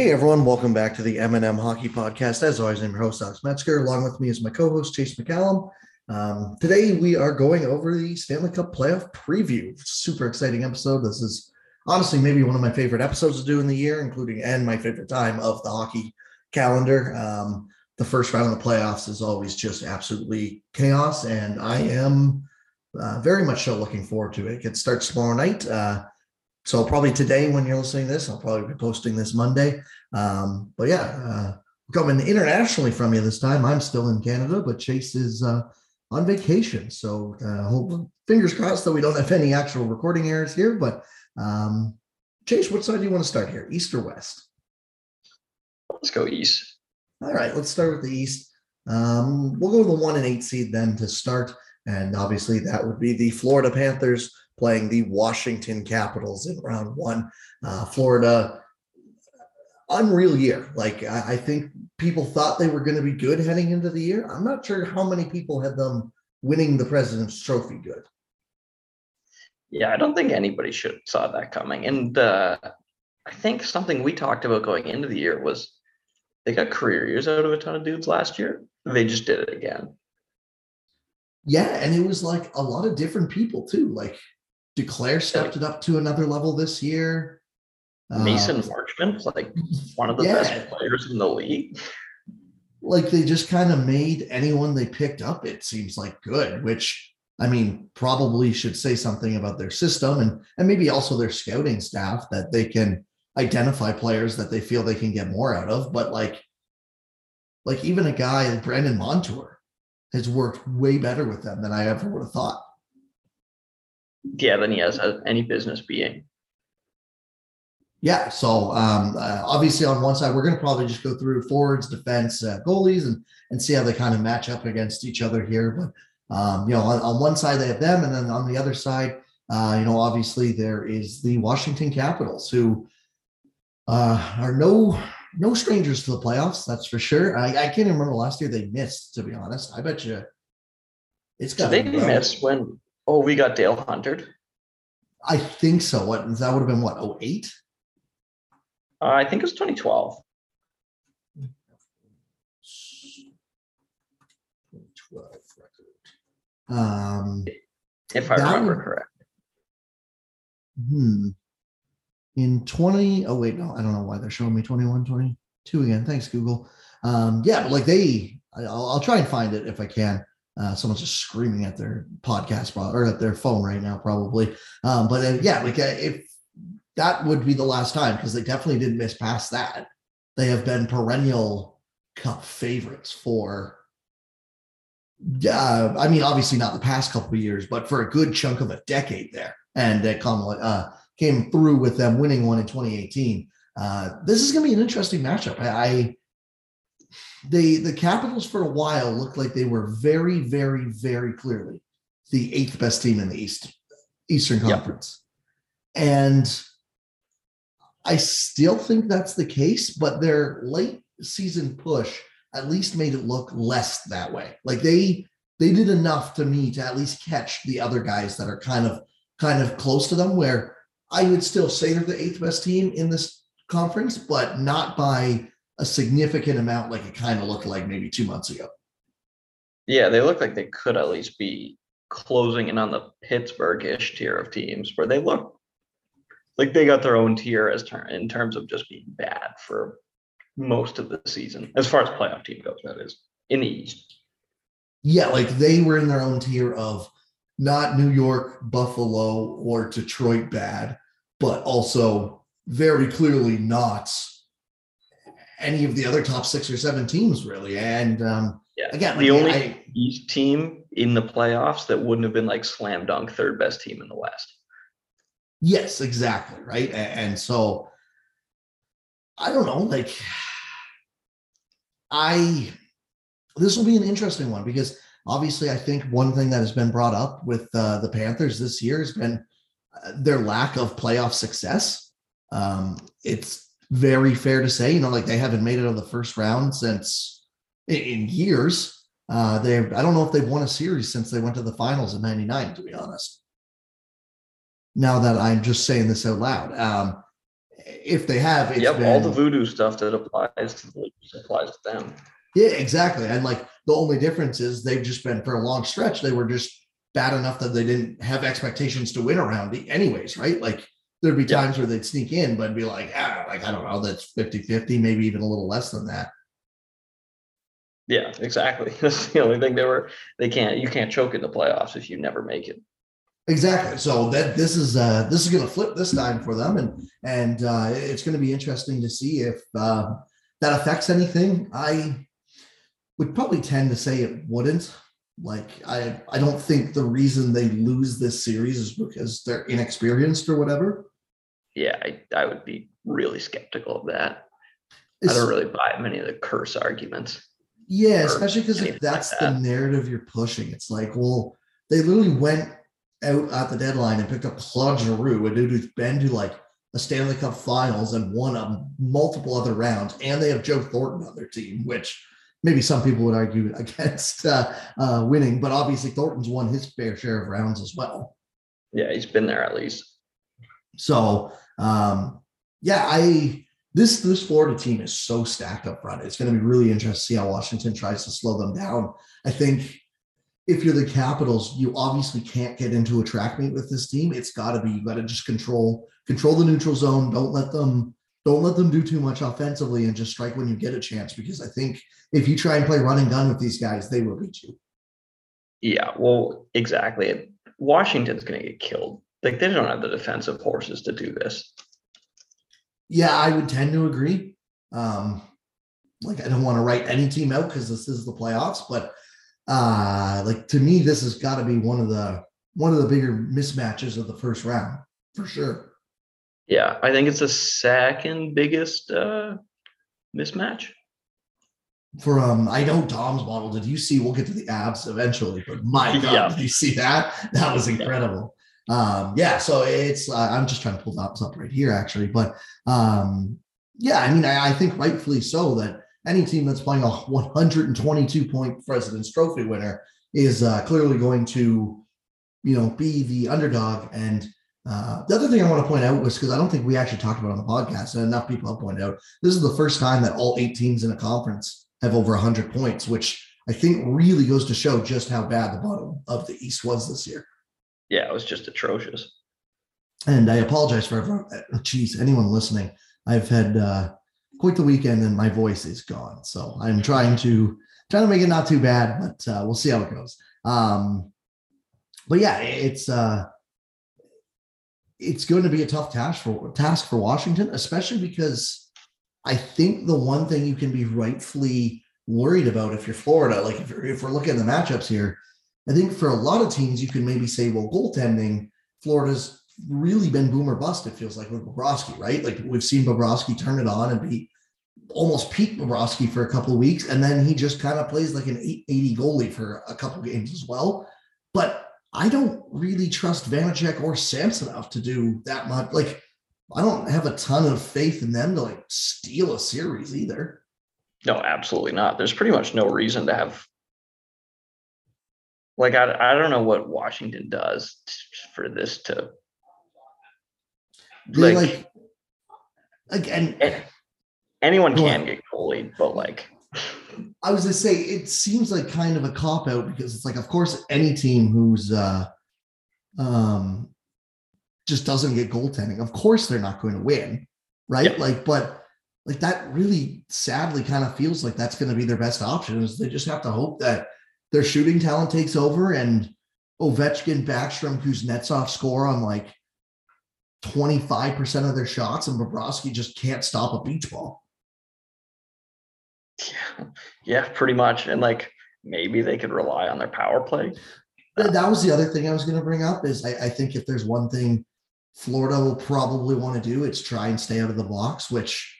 Hey everyone, welcome back to the M&M Hockey Podcast. As always, I'm your host Alex Metzger. Along with me is my co-host Chase McCallum. Um, today we are going over the Stanley Cup playoff preview. Super exciting episode. This is honestly maybe one of my favorite episodes to do in the year, including and my favorite time of the hockey calendar. Um, the first round of the playoffs is always just absolutely chaos, and I am uh, very much so looking forward to it. It starts tomorrow night. Uh, so probably today when you're listening to this, I'll probably be posting this Monday. Um, but yeah, uh, coming internationally from you this time. I'm still in Canada, but Chase is uh, on vacation. So uh, hope, fingers crossed that we don't have any actual recording errors here. But um, Chase, what side do you want to start here, East or West? Let's go East. All right, let's start with the East. Um, we'll go with the one and eight seed then to start. And obviously, that would be the Florida Panthers playing the Washington Capitals in round one. Uh, Florida, unreal year. Like, I, I think people thought they were going to be good heading into the year. I'm not sure how many people had them winning the President's Trophy good. Yeah, I don't think anybody should saw that coming. And uh, I think something we talked about going into the year was they got career years out of a ton of dudes last year. They just did it again. Yeah, and it was like a lot of different people too. Like Duclair stepped it up to another level this year. Mason uh, Marchment, like one of the yeah. best players in the league. Like they just kind of made anyone they picked up, it seems like good, which I mean, probably should say something about their system and and maybe also their scouting staff that they can identify players that they feel they can get more out of. But like, like even a guy like Brandon Montour has worked way better with them than I ever would have thought. Yeah, than he has any business being. Yeah, so um, uh, obviously on one side we're going to probably just go through forwards, defense, uh, goalies, and and see how they kind of match up against each other here. But um, you know, on, on, one side they have them, and then on the other side, uh, you know, obviously there is the Washington Capitals, who uh, are no no strangers to the playoffs. That's for sure. I, I can't remember last year they missed. To be honest, I bet you it's got. Did they well. miss when? Oh, we got Dale Hunter. I think so. What that would have been? What? 08? Uh, I think it was 2012. 2012 record. Um, if I remember would, correct. Hmm in 20 oh wait no i don't know why they're showing me 21 22 again thanks google um yeah but like they i'll, I'll try and find it if i can uh, someone's just screaming at their podcast or at their phone right now probably um but uh, yeah like uh, if that would be the last time because they definitely didn't miss past that they have been perennial cup favorites for yeah, I mean, obviously not the past couple of years, but for a good chunk of a decade there. And uh, uh, came through with them winning one in 2018. Uh, this is going to be an interesting matchup. I, I they the Capitals for a while looked like they were very, very, very clearly the eighth best team in the East Eastern Conference, yep. and I still think that's the case. But their late season push at least made it look less that way. Like they they did enough to me to at least catch the other guys that are kind of kind of close to them where I would still say they're the eighth best team in this conference, but not by a significant amount like it kind of looked like maybe two months ago. Yeah, they look like they could at least be closing in on the Pittsburgh-ish tier of teams where they look like they got their own tier as ter- in terms of just being bad for most of the season, as far as playoff team goes, that is, in the East. Yeah, like they were in their own tier of not New York, Buffalo, or Detroit bad, but also very clearly not any of the other top six or seven teams, really. And um, yeah, again, the only I, East team in the playoffs that wouldn't have been like slam dunk third best team in the West. Yes, exactly. Right. And, and so I don't know, like, I, this will be an interesting one because obviously, I think one thing that has been brought up with uh, the Panthers this year has been uh, their lack of playoff success. Um, it's very fair to say, you know, like they haven't made it on the first round since in, years. Uh, they I don't know if they've won a series since they went to the finals in '99. To be honest, now that I'm just saying this out loud, um, if they have, yep, been, all the voodoo stuff that applies to the applies to them. Yeah, exactly. And like the only difference is they've just been for a long stretch, they were just bad enough that they didn't have expectations to win around it anyways, right? Like there'd be times where they'd sneak in, but be like, ah, like I don't know, that's 50-50, maybe even a little less than that. Yeah, exactly. That's the only thing they were they can't you can't choke in the playoffs if you never make it. Exactly. So that this is uh this is gonna flip this time for them and and uh it's gonna be interesting to see if uh, that affects anything. I would probably tend to say it wouldn't. Like I I don't think the reason they lose this series is because they're inexperienced or whatever. Yeah, I, I would be really skeptical of that. It's, I don't really buy many of the curse arguments. Yeah, especially because if that's like that. the narrative you're pushing, it's like, well, they literally went out at the deadline and picked up Claude Giroux, a dude who's been to like a Stanley Cup Finals and won a multiple other rounds, and they have Joe Thornton on their team, which maybe some people would argue against uh, uh, winning, but obviously Thornton's won his fair share of rounds as well. Yeah, he's been there at least. So, um, yeah, I this this Florida team is so stacked up front. It's going to be really interesting to see how Washington tries to slow them down. I think if you're the Capitals, you obviously can't get into a track meet with this team. It's got to be you got to just control control the neutral zone. Don't let them don't let them do too much offensively and just strike when you get a chance because I think if you try and play run and gun with these guys, they will beat you. Yeah, well, exactly. Washington's going to get killed. Like they don't have the defensive horses to do this. Yeah, I would tend to agree. Um, like I don't want to write any team out because this is the playoffs, but uh, like to me, this has got to be one of the one of the bigger mismatches of the first round for sure. Yeah, I think it's the second biggest uh, mismatch. From I know Dom's model. Did you see? We'll get to the abs eventually, but my God, yeah. did you see that? That was incredible. Um, yeah, so it's uh, I'm just trying to pull that up right here actually, but um, yeah, I mean, I, I think rightfully so that any team that's playing a 122 point President's Trophy winner is uh, clearly going to, you know, be the underdog and uh, the other thing I want to point out was because I don't think we actually talked about on the podcast, and enough people have pointed out this is the first time that all eight teams in a conference have over 100 points, which I think really goes to show just how bad the bottom of the East was this year. Yeah, it was just atrocious. And I apologize for everyone. Geez, anyone listening, I've had uh, quite the weekend and my voice is gone. So I'm trying to trying to make it not too bad, but uh, we'll see how it goes. Um, but yeah, it's uh, it's going to be a tough task for task for Washington, especially because I think the one thing you can be rightfully worried about if you're Florida, like if, if we're looking at the matchups here, I think for a lot of teams you can maybe say, well, goaltending, Florida's really been boomer bust. It feels like with Bobrovsky, right? Like we've seen Bobrovsky turn it on and be almost peak Bobrovsky for a couple of weeks, and then he just kind of plays like an 80 goalie for a couple games as well. But I don't really trust Vanecek or Samsonov to do that much. Like, I don't have a ton of faith in them to like steal a series either. No, absolutely not. There's pretty much no reason to have. Like, I, I don't know what Washington does for this to. Like, like, again, anyone can get bullied, but like. I was to say it seems like kind of a cop out because it's like, of course, any team who's uh, um, just doesn't get goaltending, of course they're not going to win, right? Like, but like that really sadly kind of feels like that's going to be their best option. Is they just have to hope that their shooting talent takes over and Ovechkin, Backstrom, Kuznetsov score on like 25% of their shots, and Bobrovsky just can't stop a beach ball. Yeah, yeah, pretty much. And like maybe they could rely on their power play. That was the other thing I was going to bring up is I, I think if there's one thing Florida will probably want to do, it's try and stay out of the box, which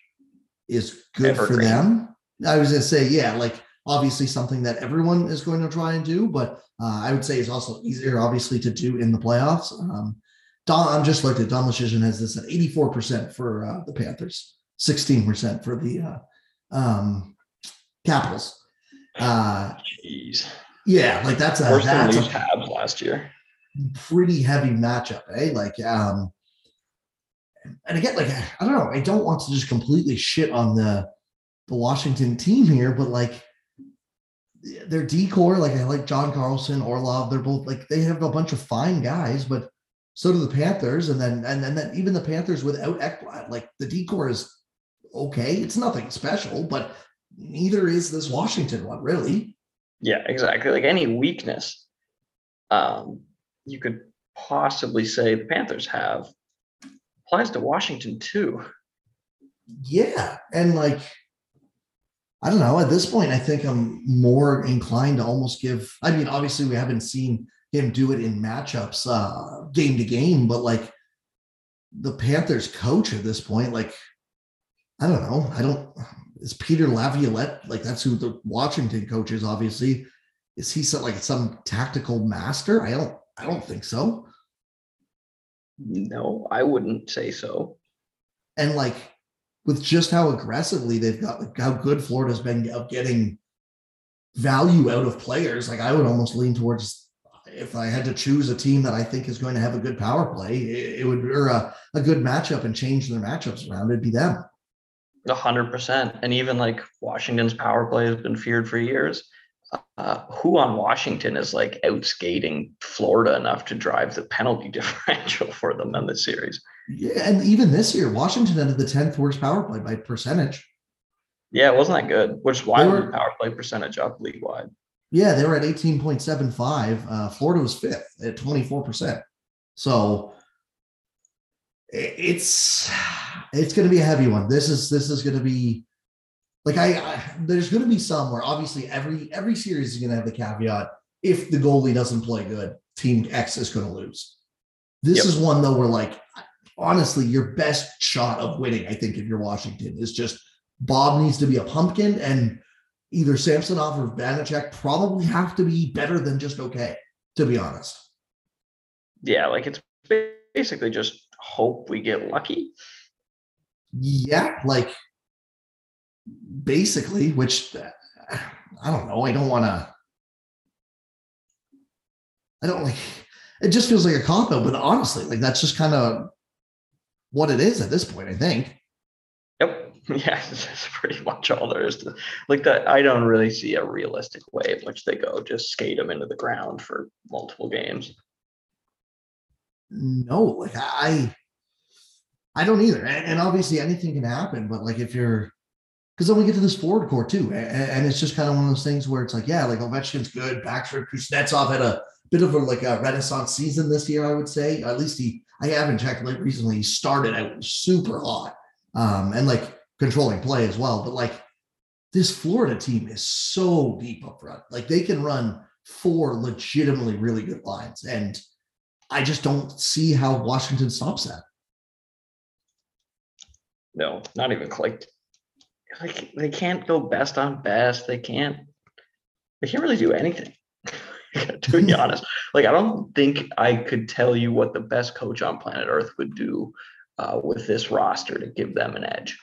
is good Evergreen. for them. I was going to say, yeah, like obviously something that everyone is going to try and do, but uh, I would say it's also easier, obviously, to do in the playoffs. Um, Dom, I'm just looked at Dom Luszczyszyn has this at 84% for uh, the Panthers, 16% for the uh, um, Capitals. Uh, Jeez. Yeah, like that's a worse that's than Habs last year. Pretty heavy matchup, eh? Like, um, and again, like I don't know, I don't want to just completely shit on the the Washington team here, but like their D-core, like I like John Carlson, Orlov, they're both like they have a bunch of fine guys, but so do the Panthers, and then and, and then even the Panthers without Ekblad, like the D-core is okay. It's nothing special, but neither is this Washington one, really. Yeah, exactly. Like any weakness, um, you could possibly say the Panthers have applies to Washington too. Yeah, and like I don't know. At this point, I think I'm more inclined to almost give. I mean, obviously, we haven't seen him do it in matchups, uh, game to game, but like the Panthers coach at this point, like I don't know. I don't. Is Peter Laviolette like that's who the Washington coach is? Obviously, is he some like some tactical master? I don't. I don't think so. No, I wouldn't say so. And like with just how aggressively they've got, like how good Florida's been of getting value out of players, like I would almost lean towards if I had to choose a team that I think is going to have a good power play, it, it would or a, a good matchup and change their matchups around, it'd be them. A hundred percent. And even like Washington's power play has been feared for years. Uh, who on Washington is like outskating Florida enough to drive the penalty differential for them in this series? Yeah, and even this year, Washington ended the tenth worst power play by percentage. Yeah, it wasn't that good, which is why were, the power play percentage up league wide. Yeah, they were at 18.75. Uh, Florida was fifth at 24%. So it's it's going to be a heavy one. This is this is going to be like I, I there's going to be some where obviously every every series is going to have the caveat if the goalie doesn't play good, team X is going to lose. This yep. is one though where like honestly your best shot of winning, I think, if you're Washington is just Bob needs to be a pumpkin and either Samsonov or Vanecek probably have to be better than just okay, to be honest. Yeah, like it's basically just hope we get lucky. Yeah, like basically, which I don't know. I don't want to. I don't like. It just feels like a cop out, but honestly, like that's just kind of what it is at this point. I think. Yep. Yeah, that's pretty much all there is to like that. I don't really see a realistic way in which they go just skate them into the ground for multiple games. No, like I, I don't either. And, and obviously anything can happen, but like if you're because then we get to this forward core too, and, and, it's just kind of one of those things where it's like, yeah, like Ovechkin's good, Backstrom Kuznetsov had a bit of a like a renaissance season this year, I would say. At least he, I haven't checked like recently. He started out super hot, um, and like controlling play as well. But like this Florida team is so deep up front. Like they can run four legitimately really good lines. And I just don't see how Washington stops that. No, not even like like they can't go best on best. They can't they can't really do anything. to be honest. Like I don't think I could tell you what the best coach on planet Earth would do uh, with this roster to give them an edge.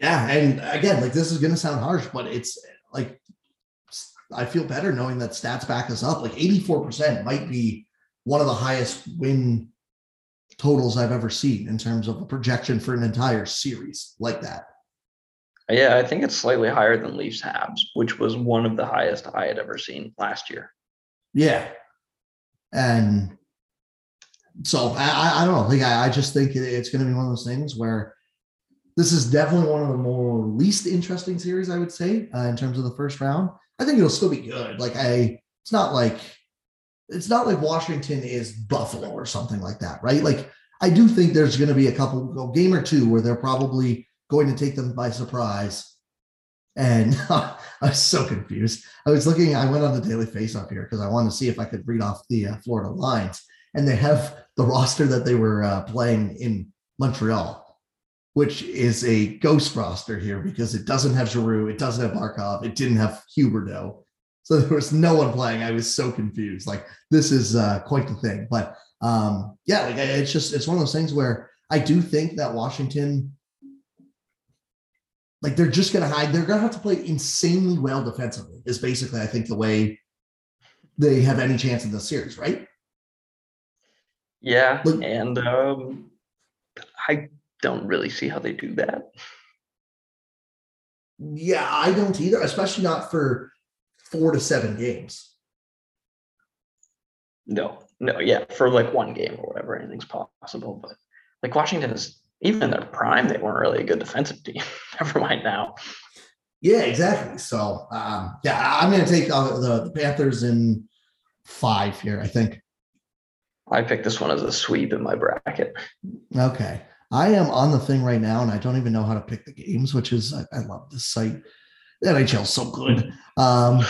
Yeah, and again, like this is going to sound harsh, but it's like I feel better knowing that stats back us up. Like 84% might be one of the highest win totals I've ever seen in terms of a projection for an entire series like that. Yeah, I think it's slightly higher than Leafs Habs, which was one of the highest I had ever seen last year. Yeah. And so I, I don't know. Like I, I just think it's going to be one of those things where this is definitely one of the more least interesting series, I would say, uh, in terms of the first round. I think it'll still be good. Like I, it's not like it's not like Washington is Buffalo or something like that, right? Like I do think there's going to be a couple a game or two where they're probably going to take them by surprise. And I was so confused. I was looking, I went on the Daily Faceoff here because I wanted to see if I could read off the uh, Florida lines. And they have the roster that they were uh, playing in Montreal which is a ghost roster here because it doesn't have Giroux, it doesn't have Barkov, it didn't have Huberdeau. So there was no one playing. I was so confused. Like this is uh, quite the thing. But um, yeah, like it's just it's one of those things where I do think that Washington, like they're just gonna hide. They're gonna have to play insanely well defensively. Is basically I think the way they have any chance in the series, right? Yeah, and um, I don't really see how they do that. Yeah, I don't either, especially not for four to seven games. No, no, yeah, for like one game or whatever, anything's possible. But like Washington is even in their prime, they weren't really a good defensive team. Never mind now. Yeah, exactly. So um, yeah, I'm going to take uh, the, the Panthers in five here. I think. I picked this one as a sweep in my bracket. Okay. I am on the thing right now, and I don't even know how to pick the games, which is I, I love this site. The NHL's so good. Um,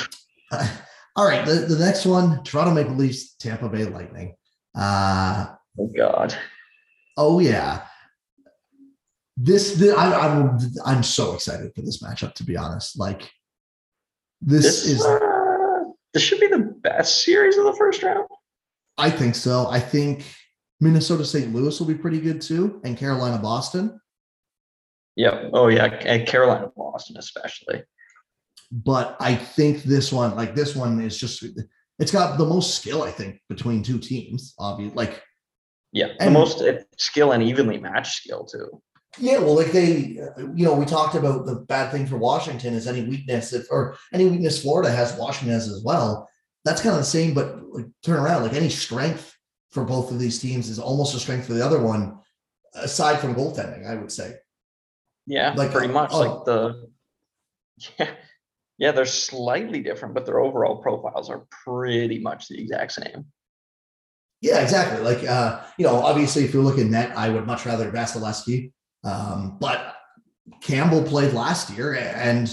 all right, the, the next one: Toronto Maple Leafs, Tampa Bay Lightning. Uh, oh God. Oh yeah. This, this I, I'm I'm so excited for this matchup. To be honest, like this, this is uh, this should be the best series of the first round. I think so. I think Minnesota St. Louis will be pretty good too, and Carolina Boston. Yep. Oh yeah, and Carolina Boston especially. But I think this one, like this one, is just it's got the most skill I think between two teams. Obviously, like yeah, the most uh, skill and evenly matched skill too. Yeah, well, like they, you know, we talked about the bad thing for Washington is any weakness, if, or any weakness Florida has, Washington has as well. That's kind of the same, but like, turn around, like any strength for both of these teams is almost a strength for the other one, aside from goaltending, I would say. Yeah, like pretty much. Like the yeah, yeah, they're slightly different, but their overall profiles are pretty much the exact same. Yeah, exactly. Like uh, you know, obviously, if you're looking at net, I would much rather Vasilevskiy. Um, but Campbell played last year and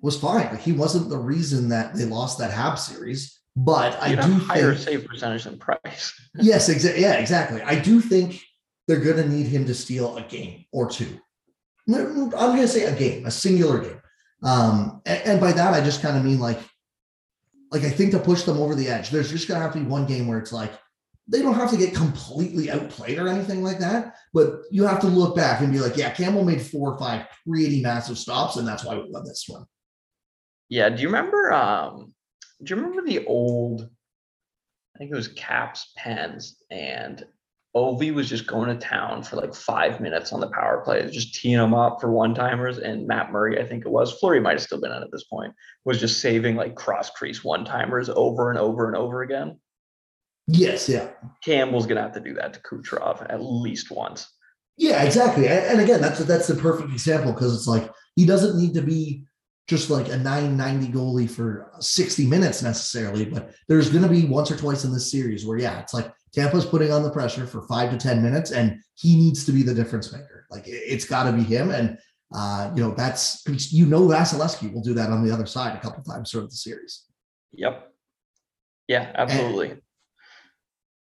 was fine. Like he wasn't the reason that they lost that Hab series. But you I do higher think, save percentage than price. yes, exactly. Yeah, exactly. I do think they're going to need him to steal a game or two. I'm going to say a game, a singular game. Um, and, and by that, I just kind of mean like, like I think to push them over the edge, there's just going to have to be one game where it's like they don't have to get completely outplayed or anything like that, but you have to look back and be like, yeah, Campbell made four or five pretty massive stops, and that's why we won this one. Yeah. Do you remember? Um, do you remember the old? I think it was Caps Pens, and Ovi was just going to town for like five minutes on the power play, just teeing them up for one timers. And Matt Murray, I think it was, Fleury might have still been in at this point, was just saving like cross crease one timers over and over and over again. Yes, yeah. Campbell's gonna have to do that to Kucherov at least once. Yeah, exactly. And again, that's that's the perfect example because it's like he doesn't need to be just like a 990 goalie for 60 minutes necessarily, but there's going to be once or twice in this series where, yeah, it's like Tampa's putting on the pressure for five to 10 minutes and he needs to be the difference maker. Like it's got to be him. And, uh, you know, that's, you know, Vasilevskiy will do that on the other side a couple times throughout the series. Yep. Yeah, absolutely. And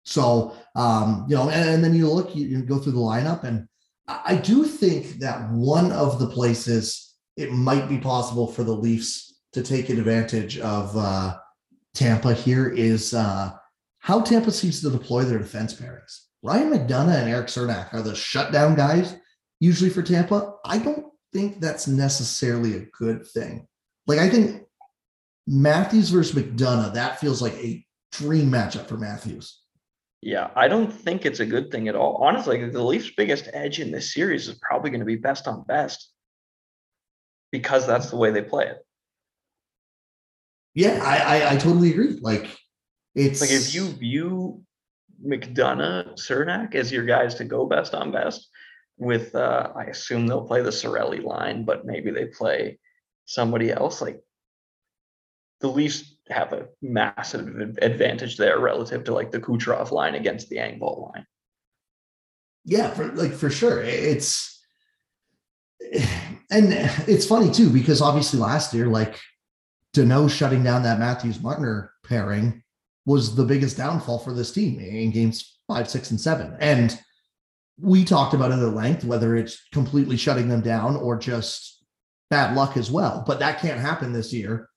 so, um, you know, and, and then you look, you, you go through the lineup and I do think that one of the places it might be possible for the Leafs to take advantage of uh, Tampa here is uh, how Tampa seems to deploy their defense pairings. Ryan McDonagh and Eric Cernak are the shutdown guys usually for Tampa. I don't think that's necessarily a good thing. Like I think Matthews versus McDonagh, that feels like a dream matchup for Matthews. Yeah, I don't think it's a good thing at all. Honestly, the Leafs' biggest edge in this series is probably going to be best on best because that's the way they play it. Yeah, I, I, I totally agree. Like it's like if you view McDonagh, Cernak as your guys to go best on best, with uh, I assume they'll play the Cirelli line, but maybe they play somebody else. Like the Leafs have a massive advantage there relative to like the Kucherov line against the Engvall line. Yeah, for like for sure. It's and it's funny too because obviously last year, like Danault shutting down that Matthews Marner pairing was the biggest downfall for this team in games five, six, and seven. And we talked about it at length, whether it's completely shutting them down or just bad luck as well. But that can't happen this year.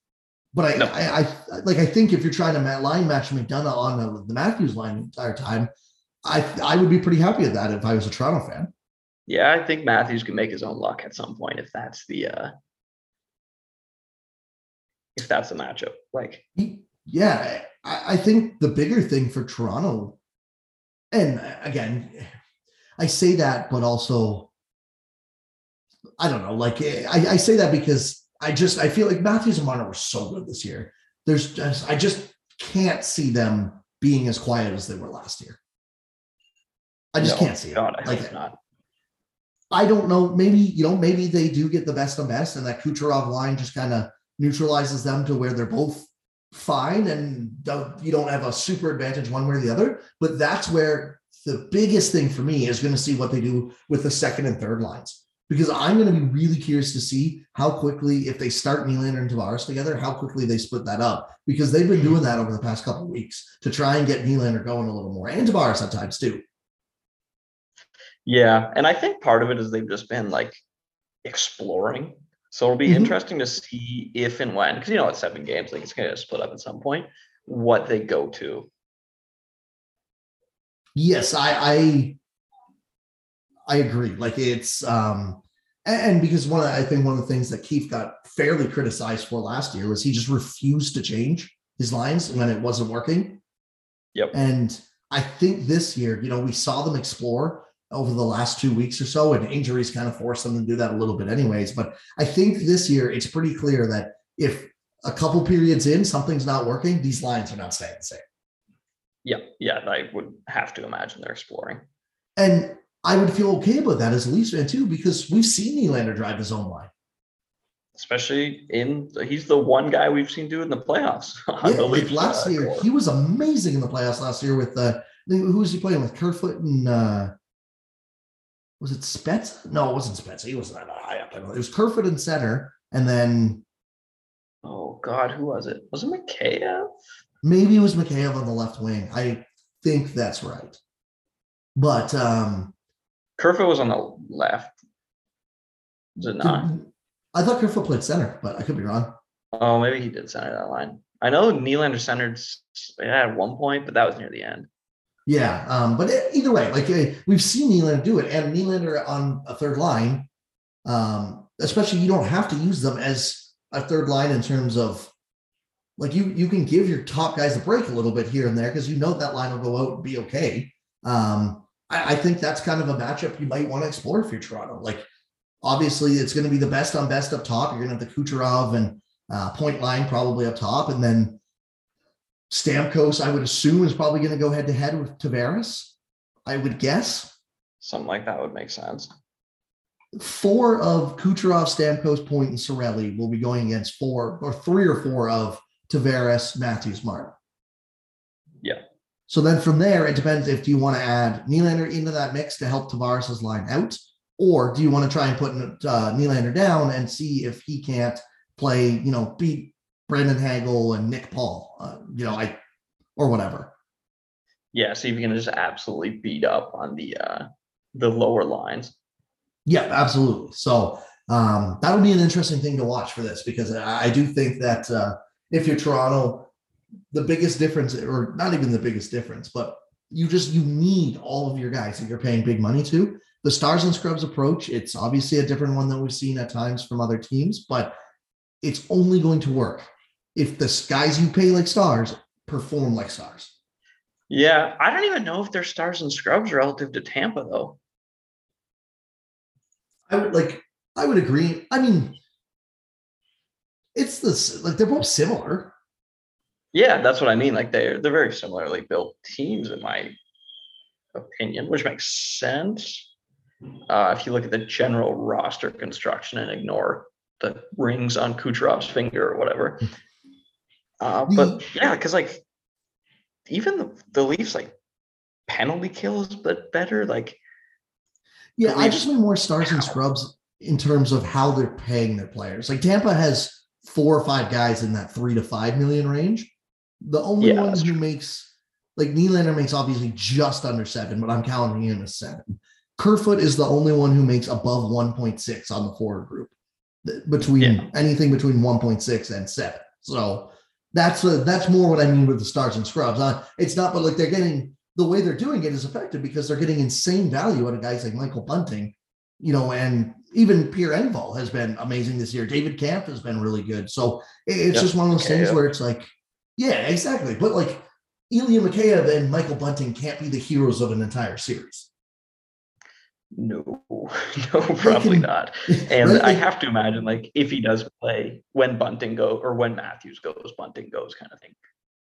But I, no. I, I, like. I think if you're trying to line match McDonagh on the, the Matthews line the entire time, I, I would be pretty happy with that if I was a Toronto fan. Yeah, I think Matthews can make his own luck at some point if that's the uh if that's the matchup. Like yeah, I, I think the bigger thing for Toronto and again, I say that, but also, I don't know. Like I, I say that because I just I feel like Matthews and Marner were so good this year. There's just I just can't see them being as quiet as they were last year. I just No, can't see it. God, I like not. I don't know. Maybe you know. Maybe they do get the best of best, and that Kucherov line just kind of neutralizes them to where they're both fine, and you don't have a super advantage one way or the other. But that's where the biggest thing for me is going to see what they do with the second and third lines, because I'm going to be really curious to see how quickly, if they start Nylander and Tavares together, how quickly they split that up, because they've been doing that over the past couple of weeks to try and get Nylander going a little more, and Tavares at times too. Yeah, and I think part of it is they've just been like exploring. So it'll be Mhm. interesting to see if and when, because you know it's seven games, like it's gonna split up at some point, what they go to. Yes, I I I agree. Like it's um and, because one of the, I think one of the things that Keefe got fairly criticized for last year was he just refused to change his lines when it wasn't working. Yep. And I think this year, you know, we saw them explore over the last two weeks or so, and injuries kind of forced them to do that a little bit, anyways. But I think this year it's pretty clear that if a couple periods in something's not working, these lines are not staying the same. Yeah, yeah, I would have to imagine they're exploring. And I would feel okay about that as a Leafs fan too, because we've seen Nylander drive his own line. Especially in he's the one guy we've seen do it in the playoffs. on Yeah, the like Leafs, last uh, year, he was amazing in the playoffs last year with uh who was he playing with? Kerfoot and uh was it Spets? No, it wasn't Spets. He wasn't that high up. It was Kerfoot in center, and then Oh God, who was it? Was it Mikheyev? maybe it was Mikheyev on the left wing. I think that's right. But um Kerfoot was on the left. Was it not? I thought Kerfoot played center, but I could be wrong. Oh, maybe he did center that line. I know Nylander centered yeah, at one point, but that was near the end. Yeah, um, but either way, like uh, we've seen Nylander do it, and Nylander on a third line, um, especially you don't have to use them as a third line in terms of like you you can give your top guys a break a little bit here and there because you know that line will go out and be okay. Um, I, I think that's kind of a matchup you might want to explore if you're Toronto. Like obviously, it's going to be the best on best up top. You're going to have the Kucherov and uh, point line probably up top, and then Stamkos, I would assume, is probably going to go head to head with Tavares. I would guess Something like that would make sense. four of Kucherov, Stamkos, Point, and Cirelli will be going against four or three or four of Tavares, Matthews, Marner. So then from there, it depends if you want to add Nylander into that mix to help Tavares' line out, or do you want to try and put uh, Nylander down and see if he can't play, you know, beat Brandon Hagel and Nick Paul, uh, you know, I or whatever. Yeah, see if you can just absolutely beat up on the uh the lower lines. Yeah, absolutely. So um, that would be an interesting thing to watch for this because I, I do think that uh, if you're Toronto, the biggest difference, or not even the biggest difference, but you just you need all of your guys that you're paying big money to. The stars and scrubs approach, it's obviously a different one than we've seen at times from other teams, but it's only going to work if the guys you pay like stars perform like stars. Yeah, I don't even know if they're stars and scrubs relative to Tampa though. I would like. I would agree. I mean, it's this like they're both similar. Yeah, that's what I mean. Like they're they're very similarly built teams in my opinion, which makes sense. Uh, if you look at the general roster construction and ignore the rings on Kucherov's finger or whatever. Uh, but yeah, because like even the, the Leafs like penalty kills, but better. Like Yeah, The I just mean more stars and scrubs in terms of how they're paying their players. Like Tampa has four or five guys in that three to five million range. The only Yeah, one who makes like Nylander makes obviously just under seven, but I'm counting him as seven. Kerfoot is the only one who makes above 1.6 on the forward group, between Yeah. anything between 1.6 and seven. So that's a, that's more what I mean with the stars and scrubs. Uh, it's not, but like they're getting the way they're doing it is effective because they're getting insane value out of guys like Michael Bunting, you know, and even Pierre Engvall has been amazing this year. David Kampf has been really good. So it's Yeah. just one of those things where it's like, yeah, exactly. But like Ilya Mikheyev and Michael Bunting can't be the heroes of an entire series. No, no, probably can- not. And right? I have to imagine, like, if he does play when Bunting go or when Matthews goes, Bunting goes, kind of thing.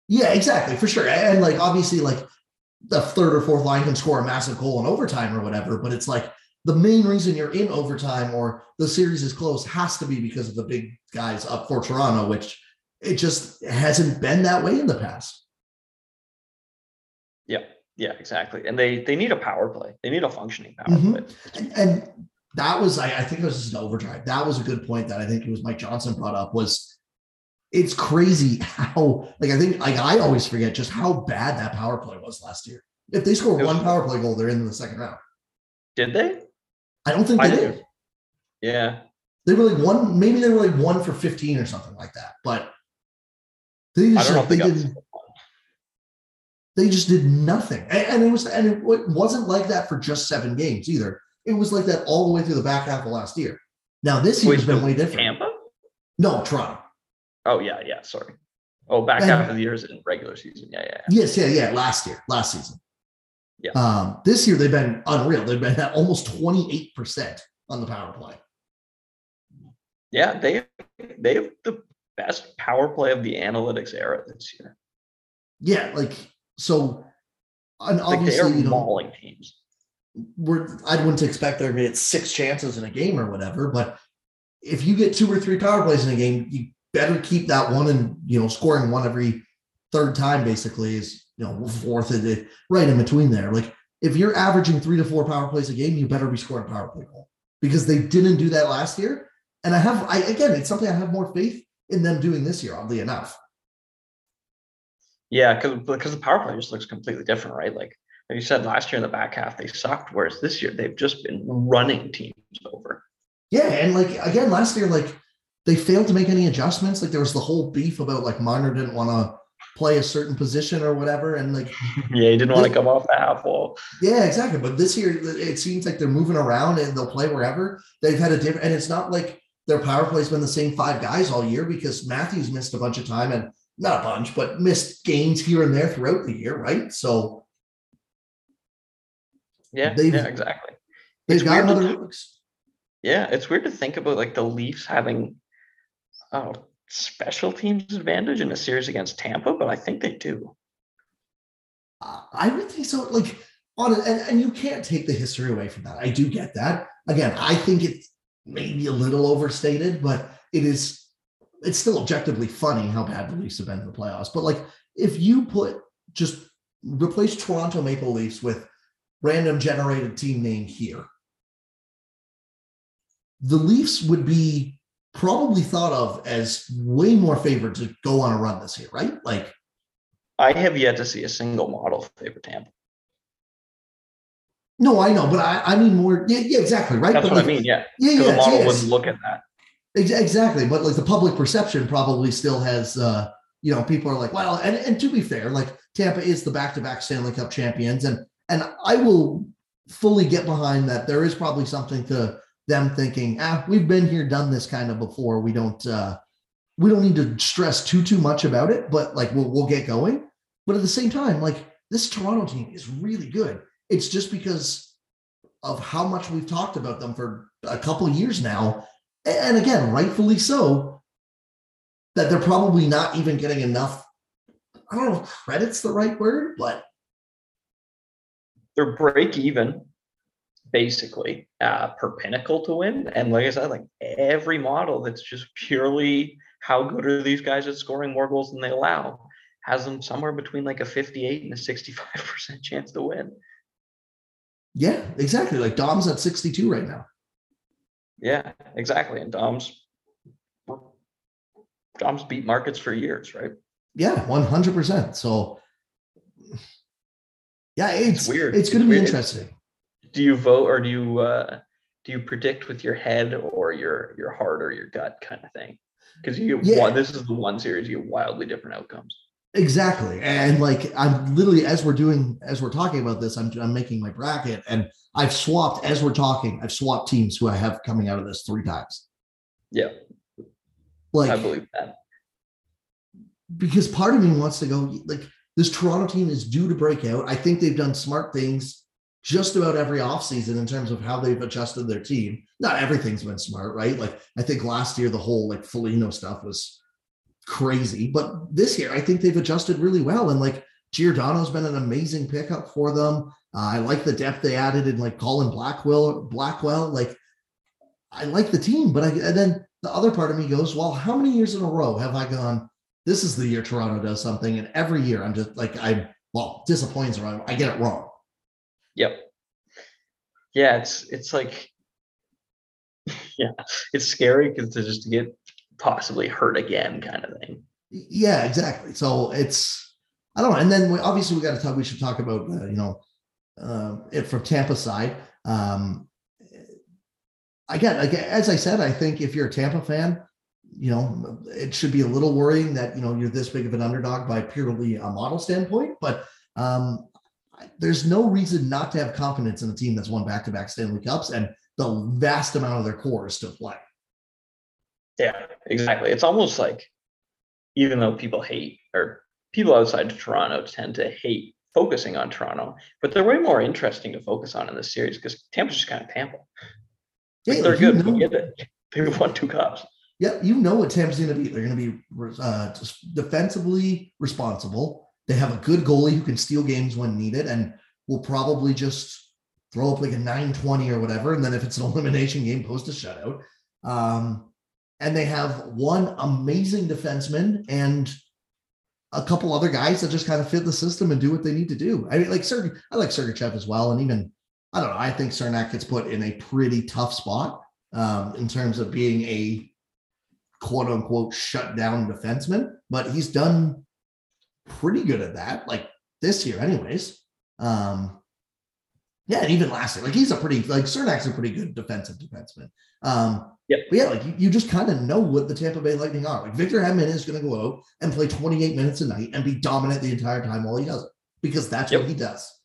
Yeah, exactly, for sure. And like obviously, like the third or fourth line can score a massive goal in overtime or whatever, but it's like the main reason you're in overtime or the series is close has to be because of the big guys up for Toronto, which it just hasn't been that way in the past. Yeah, yeah, exactly. And they they need a power play. They need a functioning power Mhm. play. And, and that was, I, I think it was just an overdrive. That was a good point that I think it was Mike Johnson brought up was it's crazy how like I think like I always forget just how bad that power play was last year. If they score was- one power play goal, they're in the second round. Did they? I don't think I they do. did. Yeah. They were like one, maybe they were like one for 15 or something like that. But they just like, they, they didn't they just did nothing. And, and it was and it wasn't like that for just seven games either. It was like that all the way through the back half of last year. Now this year's been way different. Tampa? No, Toronto. Oh yeah, yeah. Sorry. Oh, back And- half of the year is in regular season. Yeah, yeah. yeah. Yes, yeah, yeah. Last year, last season. Yeah. Um, this year they've been unreal. They've been at almost 28% on the power play. Yeah, they they have the best power play of the analytics era this year. Yeah, like so and Like they are obviously, you know, mauling teams. we're I wouldn't expect there to be six chances in a game or whatever, but if you get two or three power plays in a game, you better keep that one and you know scoring one every third time basically is you know fourth and it- right in between there. Like if you're averaging three to four power plays a game, you better be scoring power play goal because they didn't do that last year. And I have I again, it's something I have more faith in them doing this year, oddly enough. Yeah, because because the power play just looks completely different, right? Like like you said, last year in the back half they sucked, whereas this year they've just been running teams over. Yeah, and like again, last year, like they failed to make any adjustments. Like there was the whole beef about like Marner didn't want to play a certain position or whatever. And like, Yeah, he didn't want to come off the half wall. yeah, exactly. But this year it seems like they're moving around and they'll play wherever. They've had a different and it's not like their power play's been the same five guys all year because Matthews missed a bunch of time and not a bunch, but missed games here and there throughout the year, right? So Yeah, yeah, exactly. they've It's got weird to looks. Yeah, it's weird to think about like the Leafs having oh special teams advantage in a series against Tampa, but I think they do. I would think so. Like on and, and you can't take the history away from that. I do get that. Again, I think it's maybe a little overstated, but it is. It's still objectively funny how bad the Leafs have been in the playoffs. But like, if you put just replace Toronto Maple Leafs with random generated team name here, the Leafs would be probably thought of as way more favored to go on a run this year, right? Like, I have yet to see a single model favor Tampa. No, I know, but I, I mean more. Yeah, yeah, exactly, right. That's but what like, I mean. Yeah, Yeah, yeah, the model yes. wouldn't look at that. Ex- Exactly, but like the public perception probably still has, uh, you know, people are like, well, and, and to be fair, like Tampa is the back-to-back Stanley Cup champions, and and I will fully get behind that. There is probably something to them thinking, ah, we've been here, done this kind of before. We don't, uh, we don't need to stress too too much about it, but like we'll we'll get going. But at the same time, like this Toronto team is really good. It's just because of how much we've talked about them for a couple years now and again, rightfully so, that they're probably not even getting enough. I don't know if credit's the right word, but They're break even, basically, uh, per pinnacle to win. And like I said, like every model that's just purely how good are these guys at scoring more goals than they allow has them somewhere between like a 58 and a 65% chance to win. Yeah, exactly. Like Dom's at 62 right now. Yeah, exactly. And Dom's Dom's beat markets for years, right? Yeah, 100%. So, yeah, it's, weird. It's going to be weird. interesting. Do you vote or do you uh do you predict with your head or your your heart or your gut kind of thing? Because you Yeah. one, this is the one series you have wildly different outcomes. Exactly. And like I'm literally as we're doing as we're talking about this, I'm I'm making my bracket and I've swapped as we're talking, I've swapped teams who I have coming out of this three times. Yeah, Like I believe that. because part of me wants to go like this Toronto team is due to break out. I think they've done smart things just about every offseason in terms of how they've adjusted their team. Not everything's been smart, right? Like I think last year the whole like Foligno stuff was crazy, but this year I think they've adjusted really well. And like Giordano's been an amazing pickup for them. Uh, I like the depth they added in like Colin Blackwell. Blackwell, like I like the team, but I and then the other part of me goes, well, how many years in a row have I gone? This is the year Toronto does something, and every year I'm just like I'm well disappointed. I get it wrong. Yep. Yeah, it's it's like yeah, it's scary because to just to get possibly hurt again kind of thing. Yeah, exactly. So it's I don't know. And then we, obviously we got to talk. We should talk about uh, you know uh, it from Tampa side. Um, again, again, as I said, I think if you're a Tampa fan, you know it should be a little worrying that you know you're this big of an underdog by purely a model standpoint. But um, there's no reason not to have confidence in a team that's won back-to-back Stanley Cups and the vast amount of their core is still playing. Yeah, exactly. It's almost like even though people hate or people outside of Toronto tend to hate focusing on Toronto, but they're way more interesting to focus on in this series because Tampa's just kind of Tampa. Like yeah, they're good. Know, get it. They've won two cups. Yeah, you know what Tampa's going to be. They're going to be uh, defensively responsible. They have a good goalie who can steal games when needed, and will probably just throw up like a 920 or whatever. And then if it's an elimination game, post a shutout. Um, and they have one amazing defenseman and a couple other guys that just kind of fit the system and do what they need to do. I mean, like Sergey, I like Sergachev as well. And even, I don't know, I think Cernak gets put in a pretty tough spot um, in terms of being a quote unquote shut down defenseman, but he's done pretty good at that, like this year, anyways. Um, yeah, and even last year, like he's a pretty like Cernak's a pretty good defensive defenseman. Um, yeah, but yeah, like you, you just kind of know what the Tampa Bay Lightning are. Like Victor Hedman is going to go out and play 28 minutes a night and be dominant the entire time while he does it because that's yep. what he does.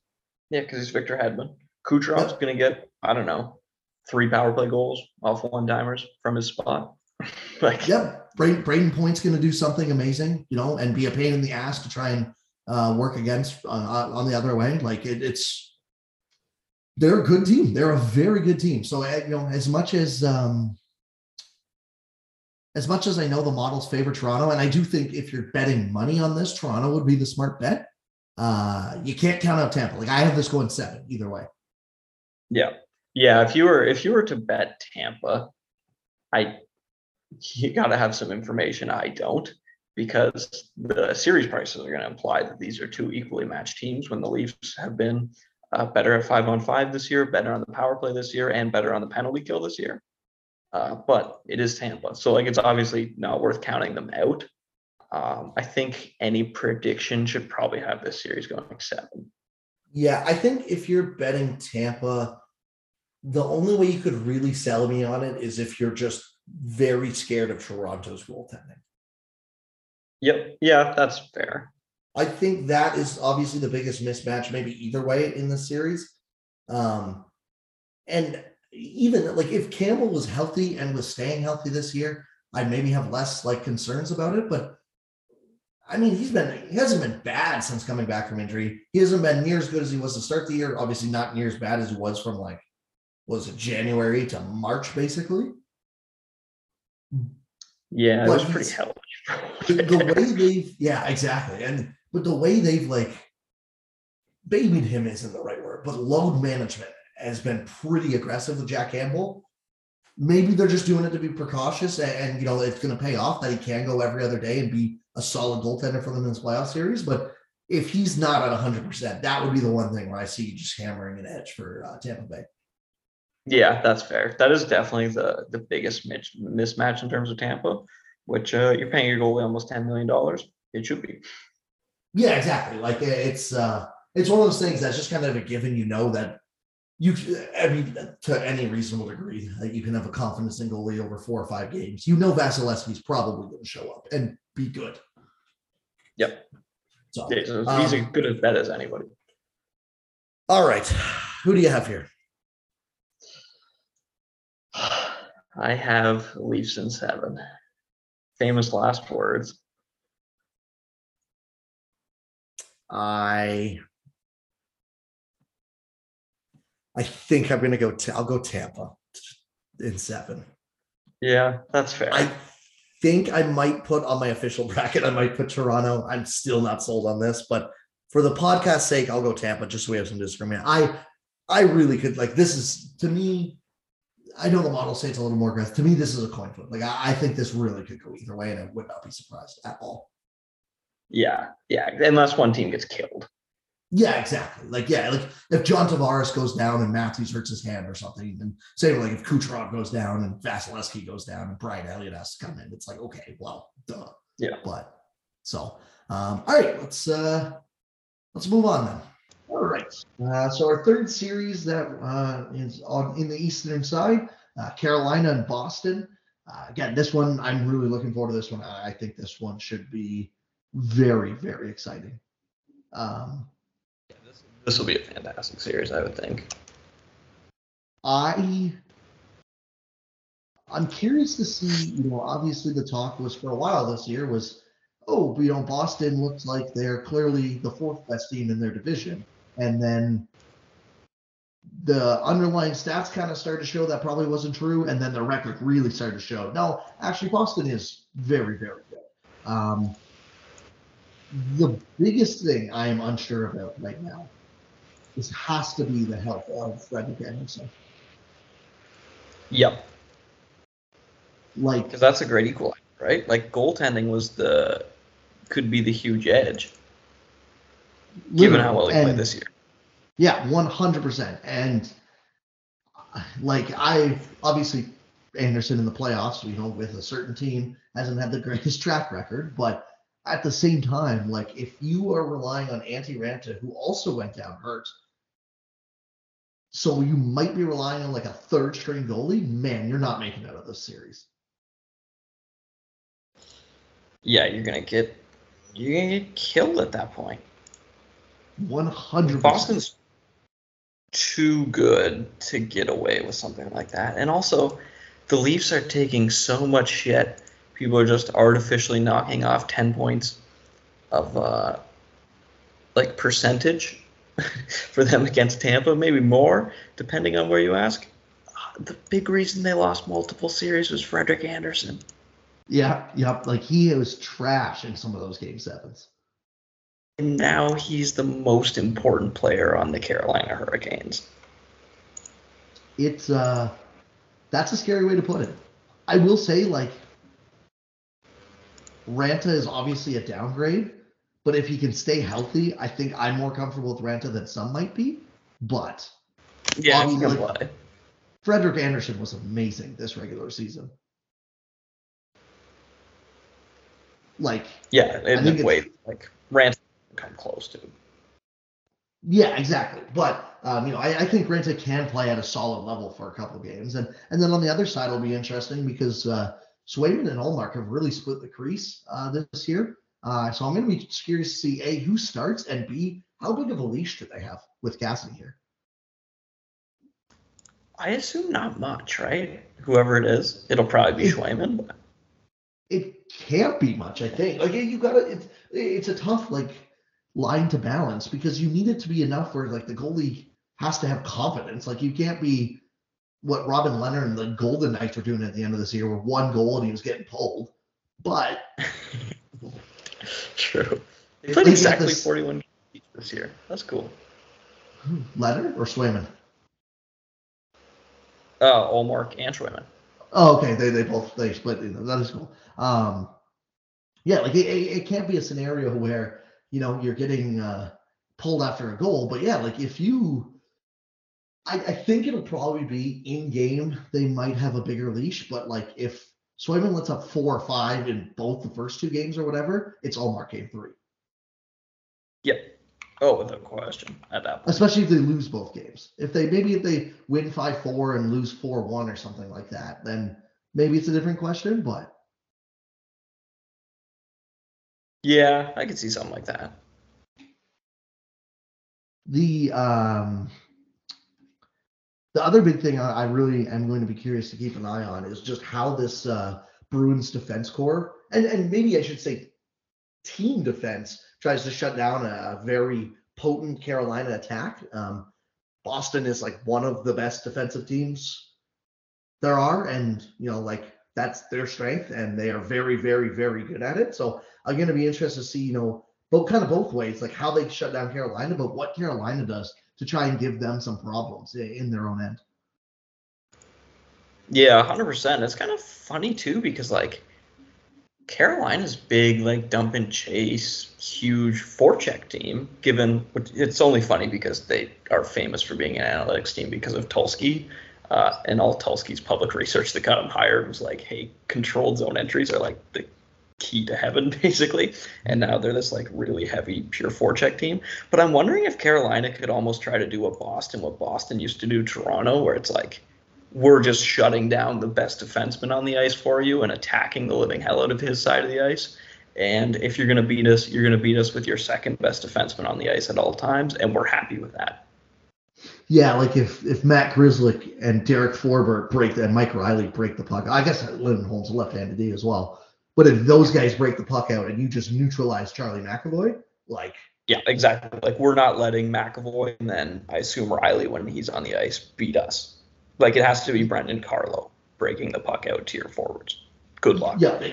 Yeah, because he's Victor Hedman. Kucherov's yep. going to get I don't know three power play goals off one timers from his spot. like, yeah, Braden, Brayden Point's going to do something amazing, you know, and be a pain in the ass to try and uh, work against uh, on the other way. Like it, it's they're a good team. They're a very good team. So you know, as much as um, as much as I know the models favor Toronto, and I do think if you're betting money on this, Toronto would be the smart bet. Uh, you can't count out Tampa. Like I have this going seven either way. Yeah, yeah. If you were if you were to bet Tampa, I you got to have some information. I don't because the series prices are going to imply that these are two equally matched teams when the Leafs have been uh, better at five on five this year, better on the power play this year, and better on the penalty kill this year. Uh, but it is Tampa, so like it's obviously not worth counting them out. Um, I think any prediction should probably have this series going seven. Yeah, I think if you're betting Tampa, the only way you could really sell me on it is if you're just very scared of Toronto's goaltending. Yep. Yeah, that's fair. I think that is obviously the biggest mismatch, maybe either way in the series. Um, and even like if Campbell was healthy and was staying healthy this year, I'd maybe have less like concerns about it. But I mean, he's been he hasn't been bad since coming back from injury. He hasn't been near as good as he was to start the year. Obviously, not near as bad as he was from like was it January to March, basically. Yeah, it was pretty hellish. the, the way they've yeah, exactly. And but the way they've like babied him isn't the right word, but load management has been pretty aggressive with Jack Campbell. Maybe they're just doing it to be precautious and, and you know it's going to pay off that he can go every other day and be a solid goaltender for them in this playoff series. But if he's not at 100%, that would be the one thing where I see just hammering an edge for uh, Tampa Bay. Yeah, that's fair. That is definitely the the biggest mismatch in terms of Tampa, which uh, you're paying your goalie almost ten million dollars. It should be. Yeah, exactly. Like it's uh it's one of those things that's just kind of a given. You know that you, I mean, to any reasonable degree, that you can have a confidence in goalie over four or five games. You know Vasilevskiy's probably going to show up and be good. Yep. So he's um, as good at bet as anybody. All right, who do you have here? I have Leafs in seven. Famous last words. I I think I'm gonna go. i I'll go Tampa in seven. Yeah, that's fair. I think I might put on my official bracket. I might put Toronto. I'm still not sold on this, but for the podcast sake, I'll go Tampa just so we have some disagreement. I I really could like this is to me. I know the model say it's a little more aggressive. To me, this is a coin flip. Like I, I think this really could go either way, and I would not be surprised at all. Yeah, yeah. Unless one team gets killed. Yeah, exactly. Like, yeah, like if John Tavares goes down and Matthews hurts his hand or something, and same like if Kucherov goes down and Vasilevskiy goes down and Brian Elliott has to come in, it's like, okay, well, duh. Yeah. But so, um, all right, let's uh let's move on then. All right. Uh, so our third series that uh, is on in the eastern side, uh, Carolina and Boston. Uh, again, this one I'm really looking forward to. This one, I think this one should be very, very exciting. Um, this will be a fantastic series, I would think. I I'm curious to see, you know, obviously the talk was for a while this year was, oh, you know, Boston looks like they're clearly the fourth best team in their division. And then the underlying stats kind of started to show that probably wasn't true. And then the record really started to show, no, actually, Boston is very, very good. Um, the biggest thing I am unsure about right now this has to be the health of Frederik Andersen. Yep. Like, because that's a great equalizer, right? Like goaltending was the could be the huge edge, given how well he and, played this year. Yeah, one hundred percent. And uh, like I obviously Anderson in the playoffs, you know, with a certain team hasn't had the greatest track record, but at the same time, like if you are relying on Antti Raanta, who also went down hurt, so you might be relying on like a third string goalie. Man, you're not making out of this series. Yeah, you're gonna get you're gonna get killed at that point. One hundred. Boston's too good to get away with something like that, and also the Leafs are taking so much shit. People are just artificially knocking off ten points of uh, like percentage for them against Tampa, maybe more, depending on where you ask. The big reason they lost multiple series was Frederik Andersen. Yeah, yep. Like he was trash in some of those game sevens. And now he's the most important player on the Carolina Hurricanes. It's uh that's a scary way to put it. I will say, like, Raanta is obviously a downgrade, but if he can stay healthy, I think I'm more comfortable with Raanta than some might be. But yeah, like, Frederik Andersen was amazing this regular season. Like yeah, in the way like Raanta come close to. Yeah, exactly. But um, you know, I, I think Raanta can play at a solid level for a couple games, and and then on the other side, it'll be interesting because uh, Swayman and Ullmark have really split the crease uh, this year. Uh, so I'm going to be curious to see a who starts and b how big of a leash do they have with Cassidy here. I assume not much, right? Whoever it is, it'll probably be Swayman. It can't be much, I think. Like you got to, it's it's a tough like line to balance because you need it to be enough where like the goalie has to have confidence. Like you can't be what Robin Lehner and the Golden Knights were doing at the end of this year, where one goal and he was getting pulled. But True. They played exactly this... 41 games this year. That's cool. Leonard or Swayman? Uh, Ullmark and Swayman. Oh, okay. They they both they split. That is cool. Um, yeah, like it, it can't be a scenario where you know you're getting uh, pulled after a goal, but yeah, like if you. I, I think it'll probably be in game. They might have a bigger leash, but like if Swayman lets up four or five in both the first two games or whatever, it's Ullmark game three. Yep. Oh, without question at that point. Especially if they lose both games. If they maybe if they win five four and lose four one or something like that, then maybe it's a different question. But yeah, I could see something like that. The um the other big thing I, really am going to be curious to keep an eye on is just how this uh, Bruins defense core, and, and maybe I should say team defense, tries to shut down a, very potent Carolina attack. Um, Boston is like one of the best defensive teams there are, and you know, like that's their strength, and they are very, very, very good at it. So I'm going to be interested to see, you know, both kind of both ways, like how they shut down Carolina, but what Carolina does to try and give them some problems in their own end. Yeah, hundred percent. It's kind of funny too because like Carolina's big, like dump and chase, huge forecheck team. Given it's only funny because they are famous for being an analytics team because of Tulsky, uh, and all Tulsky's public research that got him hired was like, hey, controlled zone entries are like the key to heaven, basically. And now they're this like really heavy pure forecheck team. But I'm wondering if Carolina could almost try to do what Boston, what Boston used to do Toronto, where it's like we're just shutting down the best defenseman on the ice for you and attacking the living hell out of his side of the ice. And if you're going to beat us, you're going to beat us with your second best defenseman on the ice at all times, and we're happy with that. Yeah, like if if Matt Grzelcyk and Derek Forbort break and Mike Reilly break the puck, I guess Lindholm's left-handed as well. But if those guys break the puck out and you just neutralize Charlie McAvoy, like yeah, exactly. Like we're not letting McAvoy and then I assume Reilly when he's on the ice beat us. Like it has to be Brandon Carlo breaking the puck out to your forwards. Good luck. Yeah,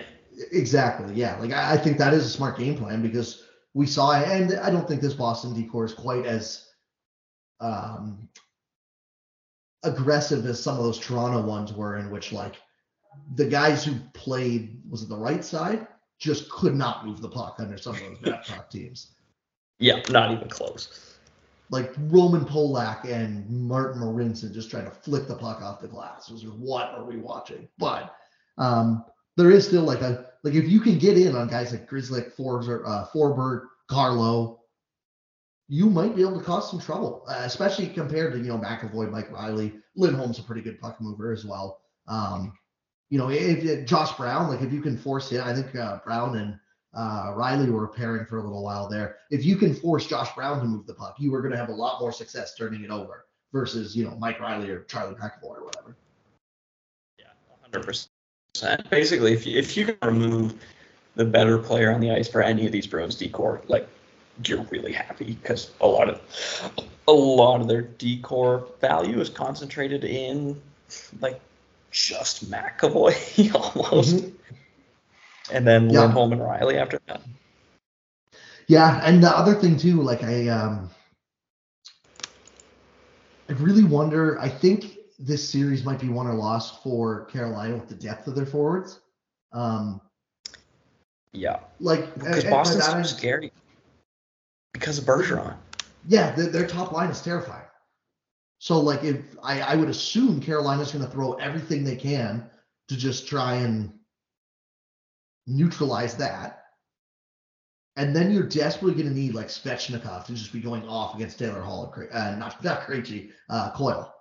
exactly. Yeah, like I, I think that is a smart game plan because we saw, and I don't think this Boston D-core is quite as um, aggressive as some of those Toronto ones were, in which like the guys who played was it the right side just could not move the puck under some of those Babcock teams. Yeah, not even close. Like Roman Polak and Martin Marincin just trying to flick the puck off the glass. It was what are we watching? But um, there is still like a like if you can get in on guys like Grizzly, Forbes, or uh, Forbort, Carlo, you might be able to cause some trouble, uh, especially compared to you know McAvoy, Mike Reilly, Lindholm's a pretty good puck mover as well. Um, you know, if, if Josh Brown, like if you can force him, I think uh, Brown and uh, Reilly were pairing for a little while there. If you can force Josh Brown to move the puck, you are going to have a lot more success turning it over versus you know Mike Reilly or Charlie McAvoy or whatever. Yeah, hundred percent. Basically, if you, if you can remove the better player on the ice for any of these Bruins D-core, like you're really happy because a lot of a lot of their D-core value is concentrated in like just McAvoy almost. Mm-hmm. And then yeah. Lindholm and Reilly after that. Yeah, and the other thing too, like I um I really wonder, I think this series might be won or lost for Carolina with the depth of their forwards. Um yeah. Like because Boston's so scary. Because of Bergeron. Yeah, the, their top line is terrifying. So like if I, I would assume Carolina's going to throw everything they can to just try and neutralize that. And then you're desperately going to need like Svechnikov to just be going off against Taylor Hall, uh, not not Krejci, uh, Coyle.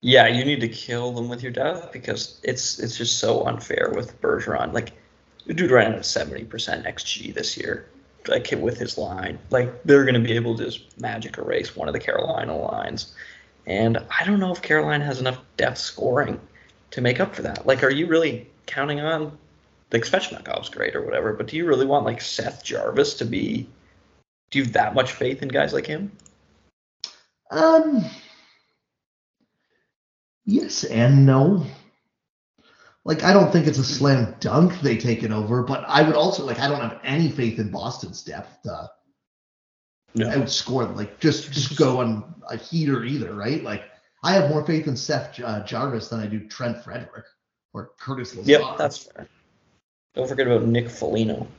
Yeah, you need to kill them with your death because it's it's just so unfair with Bergeron. Like, dude ran at seventy percent XG this year like with his line. Like they're going to be able to just magic erase one of the Carolina lines. And I don't know if Carolina has enough depth scoring to make up for that. Like, are you really counting on like Svechnikov's great or whatever, but do you really want like Seth Jarvis to be? Do you have that much faith in guys like him? Um. Yes and no like I don't think it's a slam dunk they take it over, but I would also like I don't have any faith in Boston's depth to no. outscore them. Like just just go on a heater either, right? Like I have more faith in Seth uh, Jarvis than I do Trent Frederic or Curtis Lazar. Yep, that's fair. Don't forget about Nick Foligno.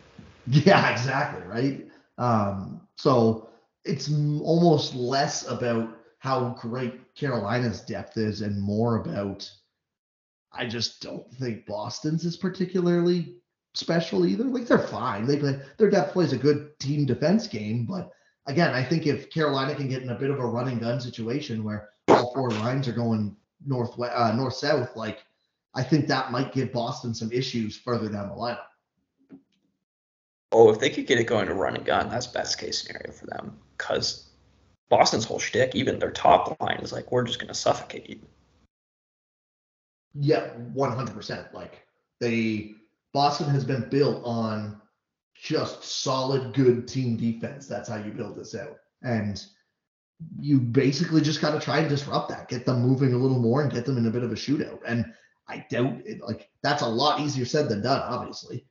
Yeah, exactly, right. Um, so it's almost less about how great Carolina's depth is and more about I just don't think Boston's is particularly special either. Like they're fine. They play their depth plays a good team defense game, but again, I think if Carolina can get in a bit of a running gun situation where all four lines are going north uh, north south, like I think that might give Boston some issues further down the lineup. Oh, if they could get it going to run and gun, that's best case scenario for them. Because Boston's whole shtick, even their top line, is like we're just going to suffocate you. Yeah, one hundred percent. Like they Boston has been built on just solid, good team defense. That's how you build this out. And you basically just got to try and disrupt that, get them moving a little more and get them in a bit of a shootout. And I doubt it, like that's a lot easier said than done, obviously.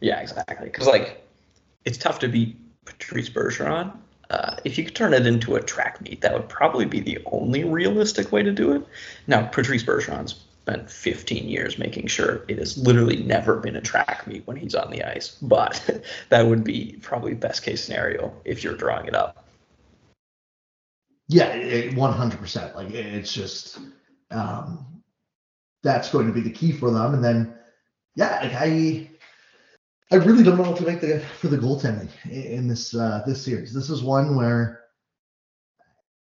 Yeah, exactly. Because like it's tough to beat Patrice Bergeron. Uh, if you could turn it into a track meet, that would probably be the only realistic way to do it. Now, Patrice Bergeron's spent 15 years making sure it has literally never been a track meet when he's on the ice, but that would be probably best case scenario if you're drawing it up. Yeah, it, 100%. Like it's just um, that's going to be the key for them. And then, yeah, like I I really don't know what to make the, for the goaltending in this uh, this series. This is one where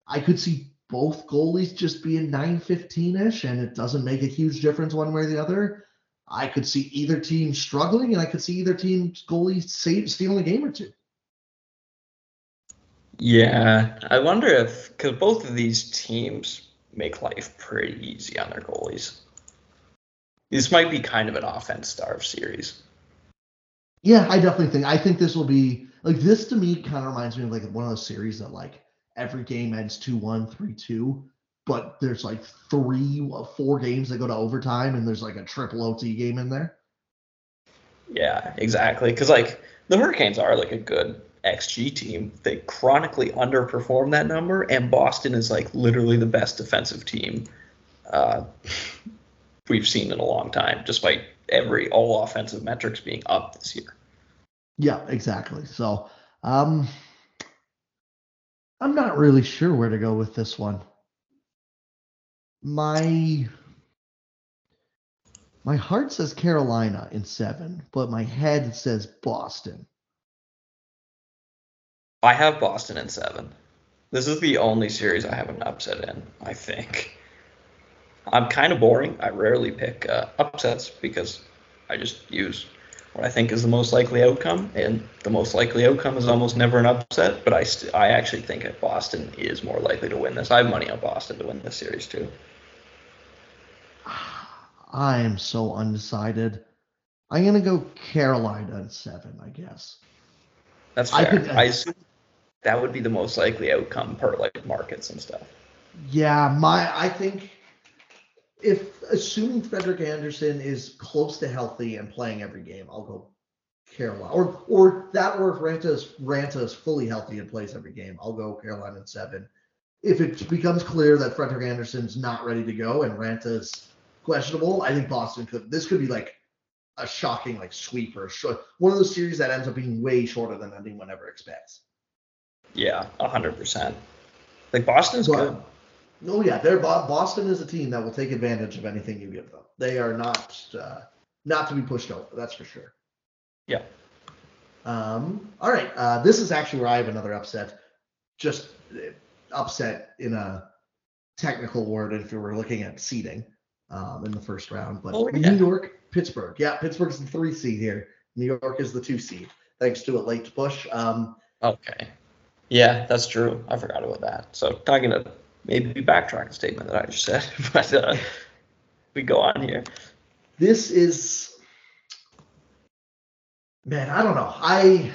I could see both goalies just being 9-15-ish, and it doesn't make a huge difference one way or the other. I could see either team struggling, and I could see either team's goalie save, stealing a game or two. Yeah, I wonder if because both of these teams make life pretty easy on their goalies. This might be kind of an offense starved series. Yeah, I definitely think. I think this will be like this to me. Kind of reminds me of like one of those series that like every game ends 2-1, 3-2, but there's like three, four games that go to overtime, and there's like a triple OT game in there. Yeah, exactly. Because like the Hurricanes are like a good XG team. They chronically underperform that number, and Boston is like literally the best defensive team uh, we've seen in a long time, despite every all offensive metrics being up this year. Yeah, exactly. So, um, I'm not really sure where to go with this one. My my heart says Carolina in seven, but my head says Boston. I have Boston in seven. This is the only series I have an upset in, I think. I'm kind of boring. I rarely pick uh, upsets because I just use what I think is the most likely outcome, and the most likely outcome is almost never an upset. But I st- I actually think that Boston is more likely to win this. I have money on Boston to win this series too. I am so undecided. I'm gonna go Carolina at seven, I guess. That's fair. I, could, I assume that would be the most likely outcome per like markets and stuff. Yeah, my I think if assuming Frederik Andersen is close to healthy and playing every game, I'll go Carolina. Or or that or if Raanta is Raanta is fully healthy and plays every game, I'll go Carolina in seven. If it becomes clear that Frederik Andersen's not ready to go and Raanta is questionable, I think Boston could this could be like a shocking like sweep or short, one of those series that ends up being way shorter than anyone ever expects. Yeah, hundred percent. Like Boston's but, good. Oh yeah, they're Boston is a team that will take advantage of anything you give them. They are not uh, not to be pushed over. That's for sure. Yeah. Um, all right. Uh, this is actually where I have another upset. Just uh, upset in a technical word if you were looking at seeding um, in the first round. But oh, yeah. New York, Pittsburgh. Yeah, Pittsburgh's the three seed here. New York is the two seed, thanks to a late push. Um, okay. Yeah, that's true. I forgot about that. So talking to maybe backtrack the statement that I just said, but uh, we go on here. This is, man, I don't know. I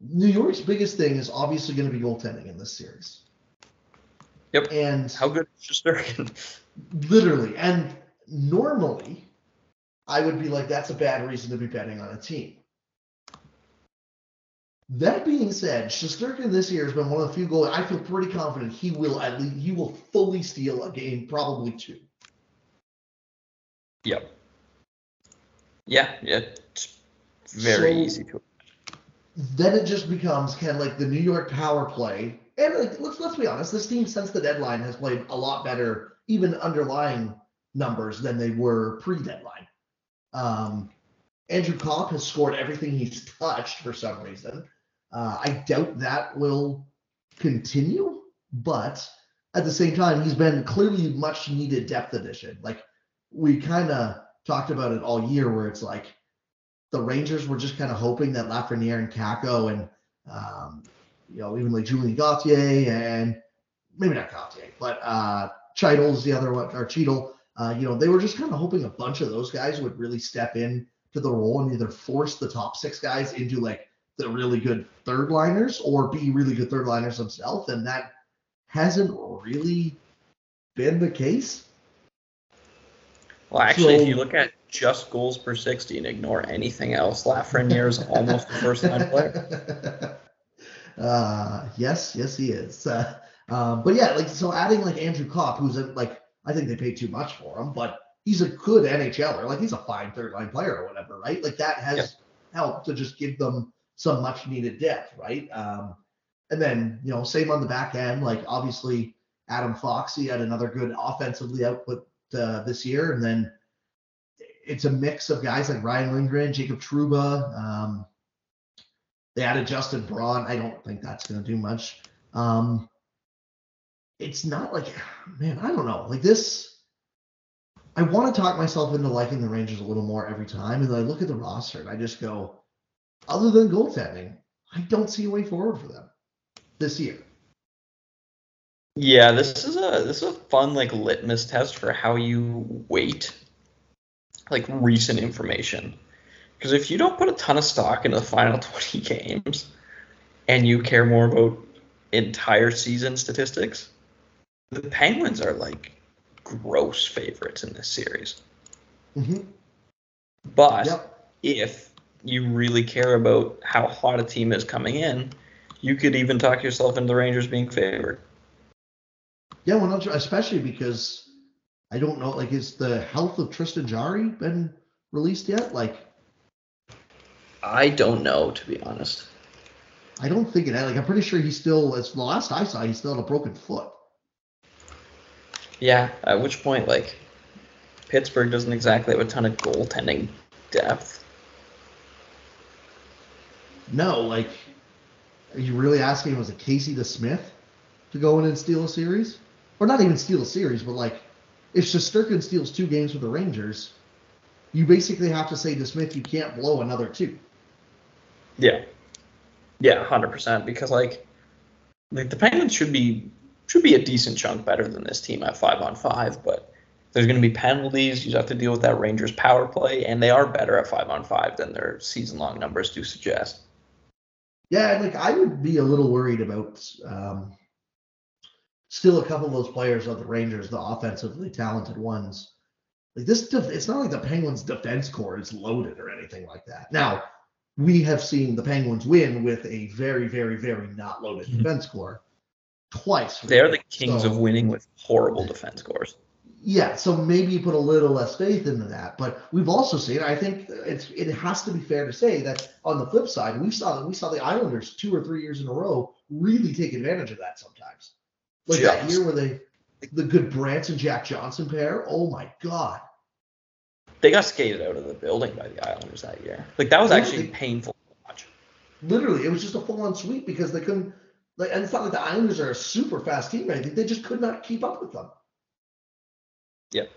New York's biggest thing is obviously going to be goaltending in this series. Yep. And how good is Shesterkin? literally, and normally, I would be like, that's a bad reason to be betting on a team. That being said, Shesterkin this year has been one of the few goals. I feel pretty confident he will at least he will fully steal a game, probably two. Yep. Yeah, yeah, it's very so, easy to. Then it just becomes kind of like the New York power play, and like, let's let's be honest, this team since the deadline has played a lot better, even underlying numbers than they were pre-deadline. Um, Andrew Copp has scored everything he's touched for some reason. Uh, I doubt that will continue, but at the same time, he's been clearly much needed depth addition. Like we kind of talked about it all year, where it's like the Rangers were just kind of hoping that Lafreniere and Kakko and um, you know even like Julien Gauthier and maybe not Gauthier, but uh, Chytil's the other one or Cheadle. Uh, you know, they were just kind of hoping a bunch of those guys would really step in to the role and either force the top six guys into like the really good third liners or be really good third liners themselves. And that hasn't really been the case. Well, actually, So- if you look at just goals per 60 and ignore anything else, Lafreniere is almost a first line player. uh, yes, yes, he is. Uh, um, but yeah, like so, adding like Andrew Copp, who's a, like I think they paid too much for him, but he's a good NHLer. Like he's a fine third line player or whatever, right? Like that has Yep. helped to just give them some much needed depth, right? Um, and then you know, same on the back end. Like obviously, Adam Foxy had another good offensively output uh, this year, and then it's a mix of guys like Ryan Lindgren, Jacob Trouba. Um, they added Justin Braun. I don't think that's going to do much. Um, it's not like, man, I don't know. Like this, I want to talk myself into liking the Rangers a little more every time. And I look at the roster and I just go, other than goaltending, I don't see a way forward for them this year. Yeah, this is a this is a fun like litmus test for how you weight like recent information. Because if you don't put a ton of stock into the final 20 games and you care more about entire season statistics, the Penguins are like gross favorites in this series. Mm-hmm. But Yep. if you really care about how hot a team is coming in, you could even talk yourself into the Rangers being favored. Yeah, well, not sure, especially because I don't know. Like, is the health of Tristan Jarry been released yet? Like, I don't know, to be honest. I don't think it had. Like, I'm pretty sure he's still. As the last I saw, he's still had a broken foot. Yeah, at which point, like, Pittsburgh doesn't exactly have a ton of goaltending depth. No, like, are you really asking? Was it Casey DeSmith to go in and steal a series, or not even steal a series, but like, if Shesterkin steals two games for the Rangers, you basically have to say to Smith, you can't blow another two. Yeah. Yeah, hundred percent. Because like, like the Penguins should be should be a decent chunk better than this team at five on five, but there's going to be penalties. You have to deal with that Rangers power play, and they are better at five on five than their season long numbers do suggest. Yeah, like I would be a little worried about um, still a couple of those players of the Rangers, the offensively talented ones. Like this, def- it's not like the Penguins' defense core is loaded or anything like that. Now, we have seen the Penguins win with a very, very, very not loaded Mhm. defense core twice. They're the kings So- of winning with horrible defense scores. Yeah, so maybe you put a little less faith into that, but we've also seen. I think it's it has to be fair to say that on the flip side, we saw we saw the Islanders two or three years in a row really take advantage of that sometimes. Like that year where they the good Branson Jack Johnson pair. Oh my god! They got skated out of the building by the Islanders that year. Like that was Yeah, actually painful to watch. Literally, it was just a full on sweep because they couldn't. Like, and it's not like the Islanders are a super fast team or anything. They just could not keep up with them. Yep.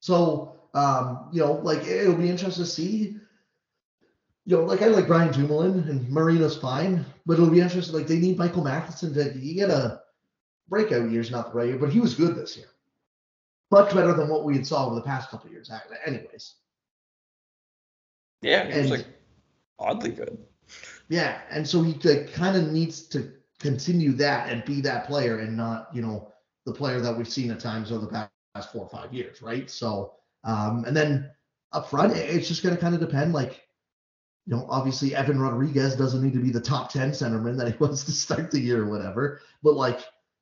So, um, you know, like it'll be interesting to see. You know, like I like Brian Dumoulin and Marino's fine, but it'll be interesting. Like they need Michael Matheson to he had a breakout year's not the right year, but he was good this year. Much better than what we had saw over the past couple of years. Anyways, Yeah, was like oddly good. yeah, and so he like, kind of needs to continue that and be that player and not you know the player that we've seen at times over the past four or five years, right? So, um, and then up front, it's just going to kind of depend. Like, you know, obviously Evan Rodrigues doesn't need to be the top ten centerman that he was to start the year or whatever, but like,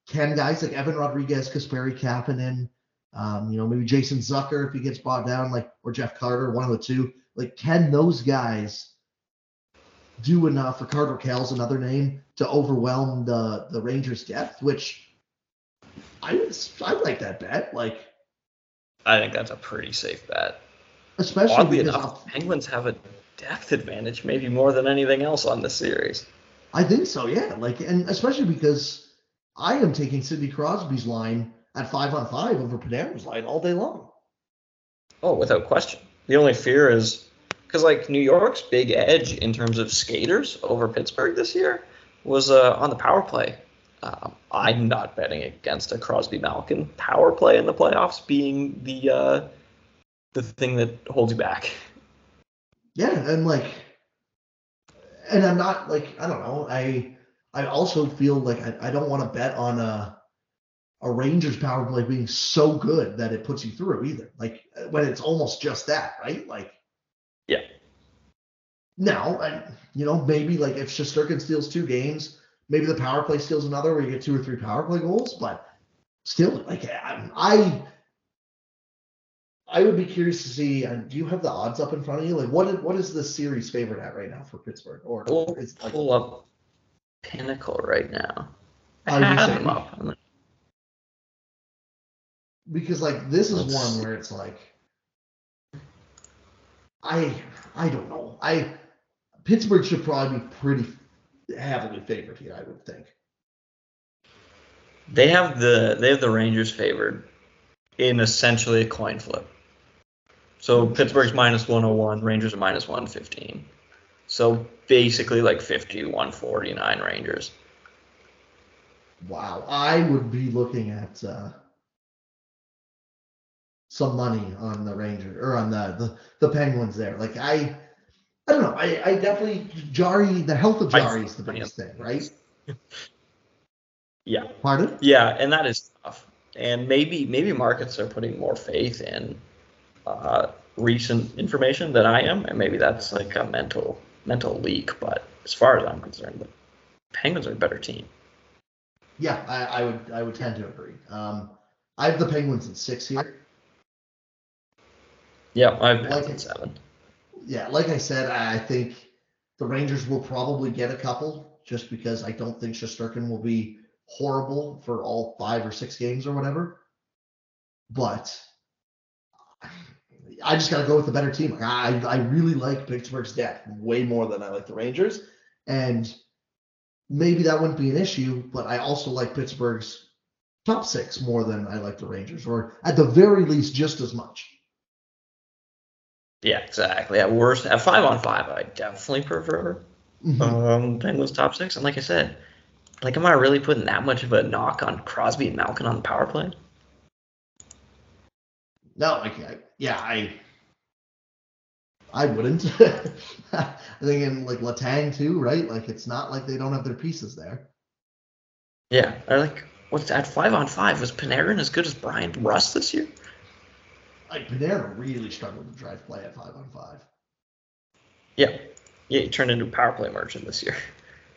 can guys like Evan Rodrigues, Kasperi Kapanen, um, you know, maybe Jason Zucker if he gets bought down, like, or Jeff Carter, one of the two, like, can those guys do enough? Or Carter Kell's another name to overwhelm the the Rangers' depth, which I would I like that bet. Like, I think that's a pretty safe bet. especially Oddly because enough, the Penguins have a depth advantage, maybe more than anything else on this series. I think so, yeah. Like, and especially because I am taking Sidney Crosby's line at five on five over Panarin's line all day long. Oh, without question. The only fear is because like New York's big edge in terms of skaters over Pittsburgh this year was uh, on the power play. Um, I'm not betting against a Crosby Malkin power play in the playoffs being the uh, the thing that holds you back. yeah, and like, and I'm not like I don't know. I I also feel like I, I don't want to bet on a a Rangers power play being so good that it puts you through either. Like when it's almost just that, right? Like, Yeah. Now, I, you know, maybe like if Shesterkin steals two games, maybe the power play steals another where you get two or three power play goals, but still, like I, I I would be curious to see. Uh, do you have the odds up in front of you? Like, what is, what is the series favorite at right now for Pittsburgh? Or We'll is like, pull up Pinnacle right now. I you have them up. Because like this is Let's one where it's like, I I don't know. I Pittsburgh should probably be pretty heavily favored here. I would think. They have the they have the Rangers favored in essentially a coin flip. So Pittsburgh's minus 101, Rangers are minus 115. So basically like 50, 149 Rangers. Wow, I would be looking at uh, some money on the Ranger or on the, the the Penguins there. Like I, I don't know. I, I definitely Jarry. The health of I- Jarry is the biggest thing, right? Yeah. Pardon? Yeah, and that is tough. And maybe maybe markets are putting more faith in uh, recent information than I am, and maybe that's like a mental mental leak. But as far as I'm concerned, the Penguins are a better team. Yeah, I, I would I would tend to agree. Um, I have the Penguins at six here. Yeah, I've Like been it. at seven. Yeah, like I said, I think the Rangers will probably get a couple just because I don't think Shesterkin will be horrible for all five or six games or whatever. But I just got to go with the better team. I I really like Pittsburgh's depth way more than I like the Rangers, and maybe that wouldn't be an issue. But I also like Pittsburgh's top six more than I like the Rangers, or at the very least, just as much. Yeah, exactly. At worst, at five on five, I definitely prefer Mhm. um, Penguins top six. And like I said, like, am I really putting that much of a knock on Crosby and Malkin on the power play? No, like I, yeah, I I wouldn't. I think in like Letang too, right? Like it's not like they don't have their pieces there. Yeah, like, what's at five on five? Was Panarin as good as Bryan Rust this year? Like Panarin really struggled to drive play at five on five. Yeah, yeah, he turned into a power play merchant this year.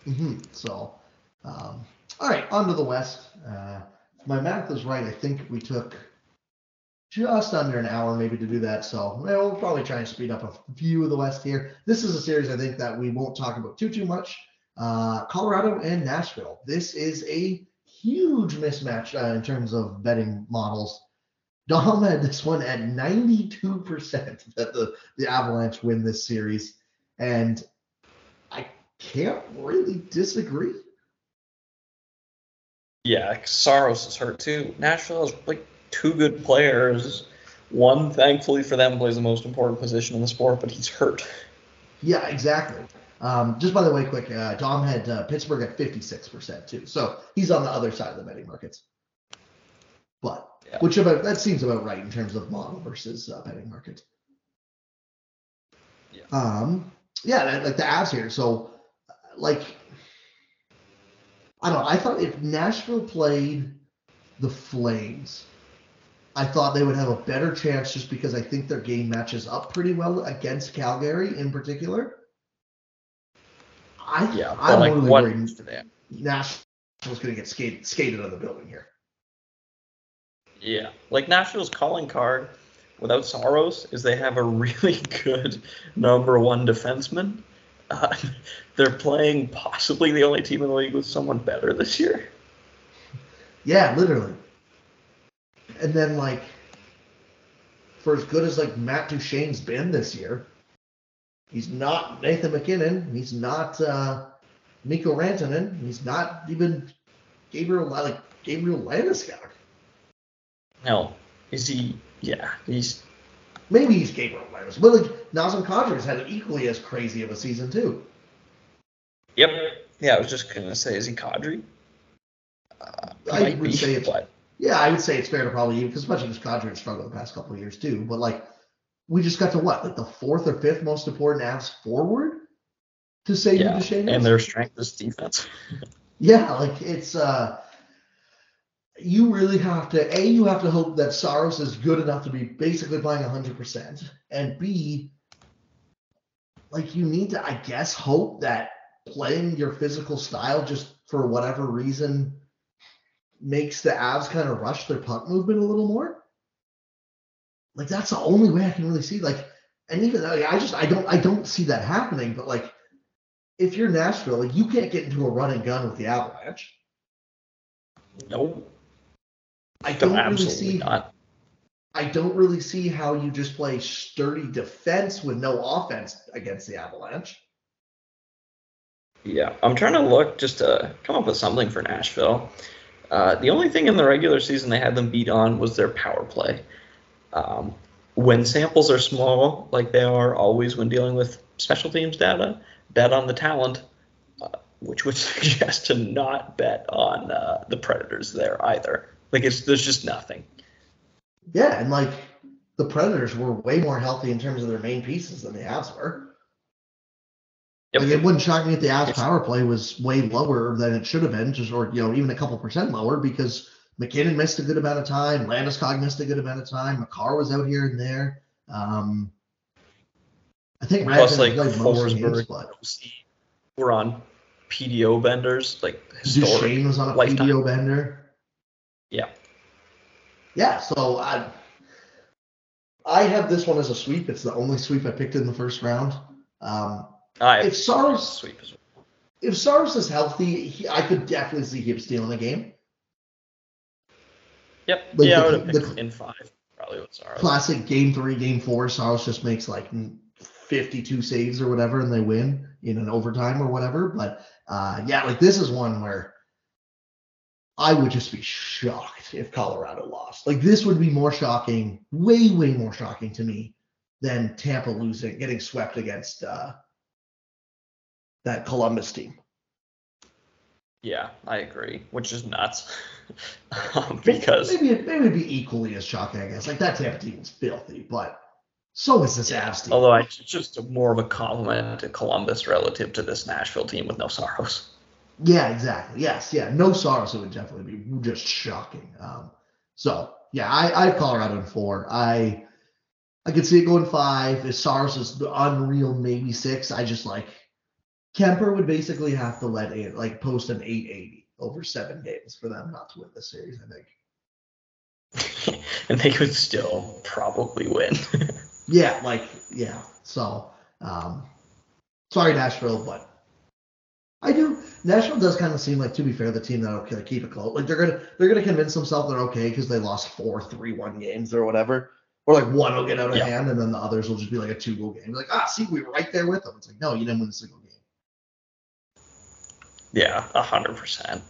hmm So, um, all right, on to the West. Uh, if my math is right, I think we took just under an hour maybe to do that. So well, we'll probably try and speed up a few of the West here. This is a series I think that we won't talk about too too much. Uh, Colorado and Nashville. This is a huge mismatch uh, in terms of betting models. Dom had this one at 92% that the, the Avalanche win this series. And I can't really disagree. Yeah, Saros is hurt too. Nashville has like two good players. One, thankfully for them, plays the most important position in the sport, but he's hurt. Yeah, exactly. Um, just by the way, quick, uh, Dom had uh, Pittsburgh at 56% too. So he's on the other side of the betting markets. But Yeah. which about that seems about right in terms of model versus uh, betting market. Yeah. Um, yeah, like the Avs here. So, like, I don't know. I thought if Nashville played the Flames, I thought they would have a better chance just because I think their game matches up pretty well against Calgary in particular. I Yeah, I'm like really what worried for them? Nashville's going to get skated skated out of the building here. Yeah, like Nashville's calling card without Saros is they have a really good number one defenseman. Uh, they're playing possibly the only team in the league with someone better this year. Yeah, literally. And then like for as good as like Matt Duchene's been this year, he's not Nathan MacKinnon. He's not uh Mikko Rantanen. He's not even Gabriel like Gabriel Landeskog. No, is he? Yeah, he's. Maybe he's Gabriel Landeskog, but like Nazem Kadri's had an equally as crazy of a season too. Yep. Yeah, I was just gonna say, is he Kadri? Uh, I would be, say it's- but Yeah, I would say it's fair to probably even because much of his Kadri has struggled the past couple of years too. But like we just got to what, like the fourth or fifth most important Avs forward to say Yeah, who Duchene and their strength is defense. Yeah, like it's uh you really have to A, you have to hope that Saros is good enough to be basically playing hundred percent. And B, like you need to, I guess, hope that playing your physical style just for whatever reason makes the Avs kind of rush their puck movement a little more. Like that's the only way I can really see. Like, and even like, I just I don't I don't see that happening. But like, if you're Nashville, like you can't get into a run and gun with the Avalanche. No, I don't really see. not. I don't really see how you just play sturdy defense with no offense against the Avalanche. Yeah, I'm trying to look just to come up with something for Nashville. Uh, the only thing in the regular season they had them beat on was their power play. Um, when samples are small, like they are always when dealing with special teams data, bet on the talent, uh, which would suggest to not bet on uh, the Predators there either. Like it's there's just nothing. Yeah, and like the Predators were way more healthy in terms of their main pieces than the Avs were. Yep. Like it wouldn't shock me if the Avs power play was way lower than it should have been, just or you know even a couple percent lower because MacKinnon missed a good amount of time, Landeskog missed a good amount of time, Makar was out here and there. Um, I think Plus, Radford like games, Forsberg, but we're on PDO benders, like historic. Duchene was on a lifetime. PDO bender. Yeah. Yeah, so I I have this one as a sweep. It's the only sweep I picked in the first round. Um, I if Saros sweep as well. if Saros is healthy, he, I could definitely see him stealing a game. Yep. Like yeah, the- I would have the- in five. Probably with Saros. Classic game three, game four. Saros just makes like 52 saves or whatever, and they win in an overtime or whatever. But uh, yeah, like this is one where I would just be shocked if Colorado lost. Like this would be more shocking, way, way more shocking to me than Tampa losing, getting swept against uh, that Columbus team. Yeah, I agree, which is nuts. um, because maybe it, maybe it'd be equally as shocking, I guess. Like that Tampa team is filthy, but so is this team. although I, it's just more of a compliment to Columbus relative to this Nashville team with no Saros. Yeah, exactly. Yes, yeah. No Saros it would definitely be just shocking. Um, so yeah, I, I have Colorado in four. I I could see it going five. If Saros is unreal, maybe six. I just like Kuemper would basically have to let it like post an 880 over seven games for them not to win the series, I think. and they could still probably win. Yeah, like yeah. So um sorry Nashville, but I do Nashville does kind of seem like to be fair the team that'll keep it close. Like they're gonna they're gonna convince themselves they're okay because they lost four three one games or whatever. Or like one will get out of Yeah. hand and then the others will just be like a two goal game. Like, ah, see, we were right there with them. It's like, no, you didn't win a single game. yeah, a hundred percent.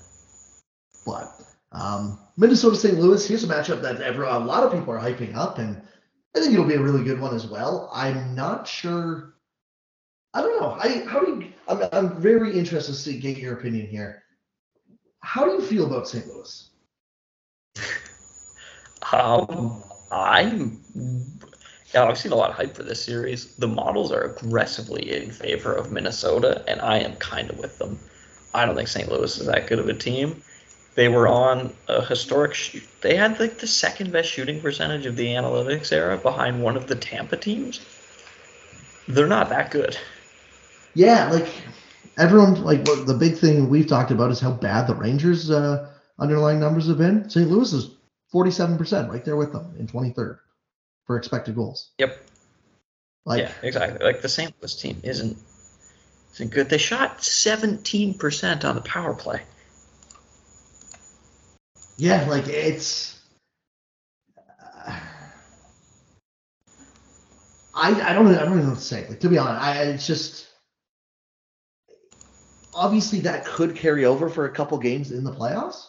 But um, Minnesota St. Louis, here's a matchup that every, a lot of people are hyping up, and I think it'll be a really good one as well. I'm not sure. I don't know. I how do you? I'm, I'm very interested to see, get your opinion here. How do you feel about St. Louis? Um, I'm. Yeah, I've seen a lot of hype for this series. The models are aggressively in favor of Minnesota, and I am kind of with them. I don't think St. Louis is that good of a team. They were on a historic. Sh- they had like the second best shooting percentage of the analytics era, behind one of the Tampa teams. They're not that good. Yeah, like everyone, like what the big thing we've talked about is how bad the Rangers' uh, underlying numbers have been. St. Louis is 47%, right there with them in 23rd for expected goals. Yep. Like, yeah, exactly. Like the St. Louis team isn't isn't good. They shot seventeen percent on the power play. Yeah, like it's. uh, I I don't I don't even know what to say. Like to be honest, I it's just obviously that could carry over for a couple games in the playoffs.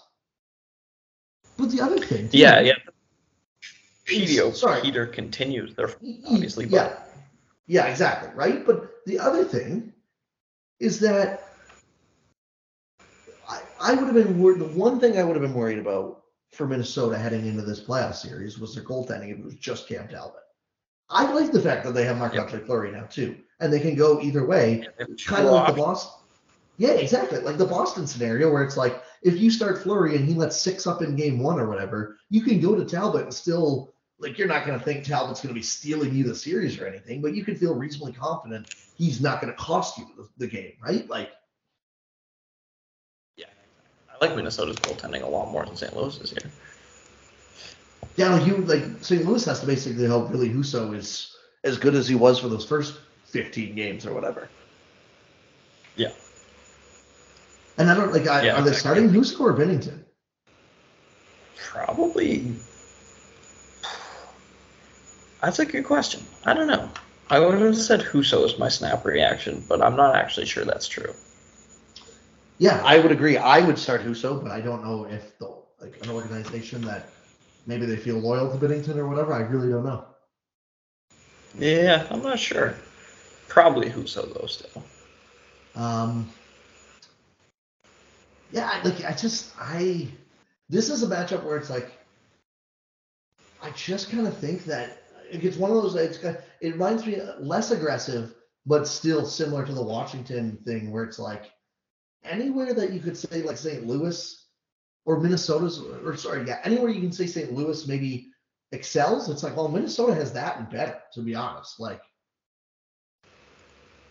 But the other thing, too, Yeah, yeah. is- Peter, sorry. Peter continues. They're y- y- obviously, yeah, but- yeah, exactly, right. But the other thing is that I, I would have been worried. The one thing I would have been worried about for Minnesota heading into this playoff series was their goaltending if it was just Cam Talbot. I like the fact that they have Marc Yeah. Andre Fleury now too, and they can go either way. They have Kind of like the Schwab. Boston. Yeah, exactly. Like the Boston scenario where it's like if you start Fleury and he lets six up in game one or whatever, you can go to Talbot and still like you're not going to think Talbot's going to be stealing you the series or anything, but you can feel reasonably confident he's not going to cost you the, the game, right? Like Yeah, I like Minnesota's goaltending a lot more than St. Louis this year. Yeah, like you like St. Louis has to basically hope really Husso is as good as he was for those first 15 games or whatever. Yeah. And I don't like I, Yeah, are they exactly. starting Husso or Binnington? Probably. That's a good question. I don't know. I would have said Husso is my snap reaction, but I'm not actually sure that's true. Yeah, I would agree. I would start Husso, but I don't know if the like an organization that maybe they feel loyal to Binnington or whatever. I really don't know. Yeah, I'm not sure. Probably Husso though. Still. Um, yeah, I- like I just I this is a matchup where it's like I just kind of think that it's one of those. It's it reminds me uh, less aggressive, but still similar to the Washington thing, where it's like anywhere that you could say like St. Louis or Minnesota's or sorry, yeah, anywhere you can say St. Louis maybe excels. It's like well, Minnesota has that and better, to be honest. Like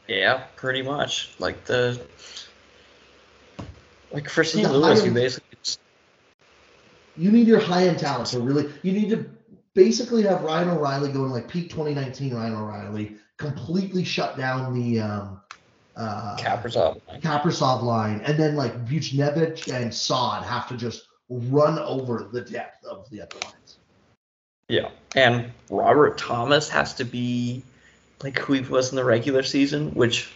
Yeah, pretty much. Like the. Like for St. Louis, you basically just you need your high end talent So really you need to basically have Ryan O'Reilly going like peak 2019 Ryan O'Reilly completely shut down the um uh. Kaprizov line and then like Buchnevich and Saad have to just run over the depth of the other lines. Yeah, and Robert Thomas has to be like who he was in the regular season, which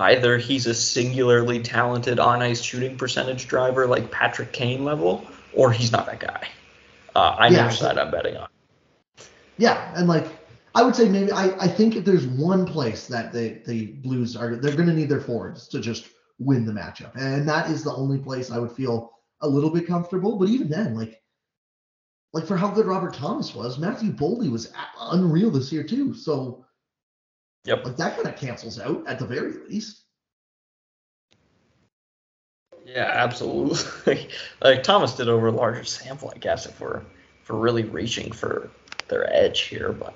either he's a singularly talented on ice shooting percentage driver like Patrick Kane level, or he's not that guy. Uh, I Yeah. never side I'm betting on. Yeah, and like I would say maybe I, I think if there's one place that the the Blues are they're going to need their forwards to just win the matchup, and that is the only place I would feel a little bit comfortable. But even then, like like for how good Robert Thomas was, Matthew Boldy was unreal this year too. So Yep. like that kind of cancels out at the very least. Yeah, absolutely. like Thomas did over a larger sample, I guess, if we're if we're really reaching for their edge here, but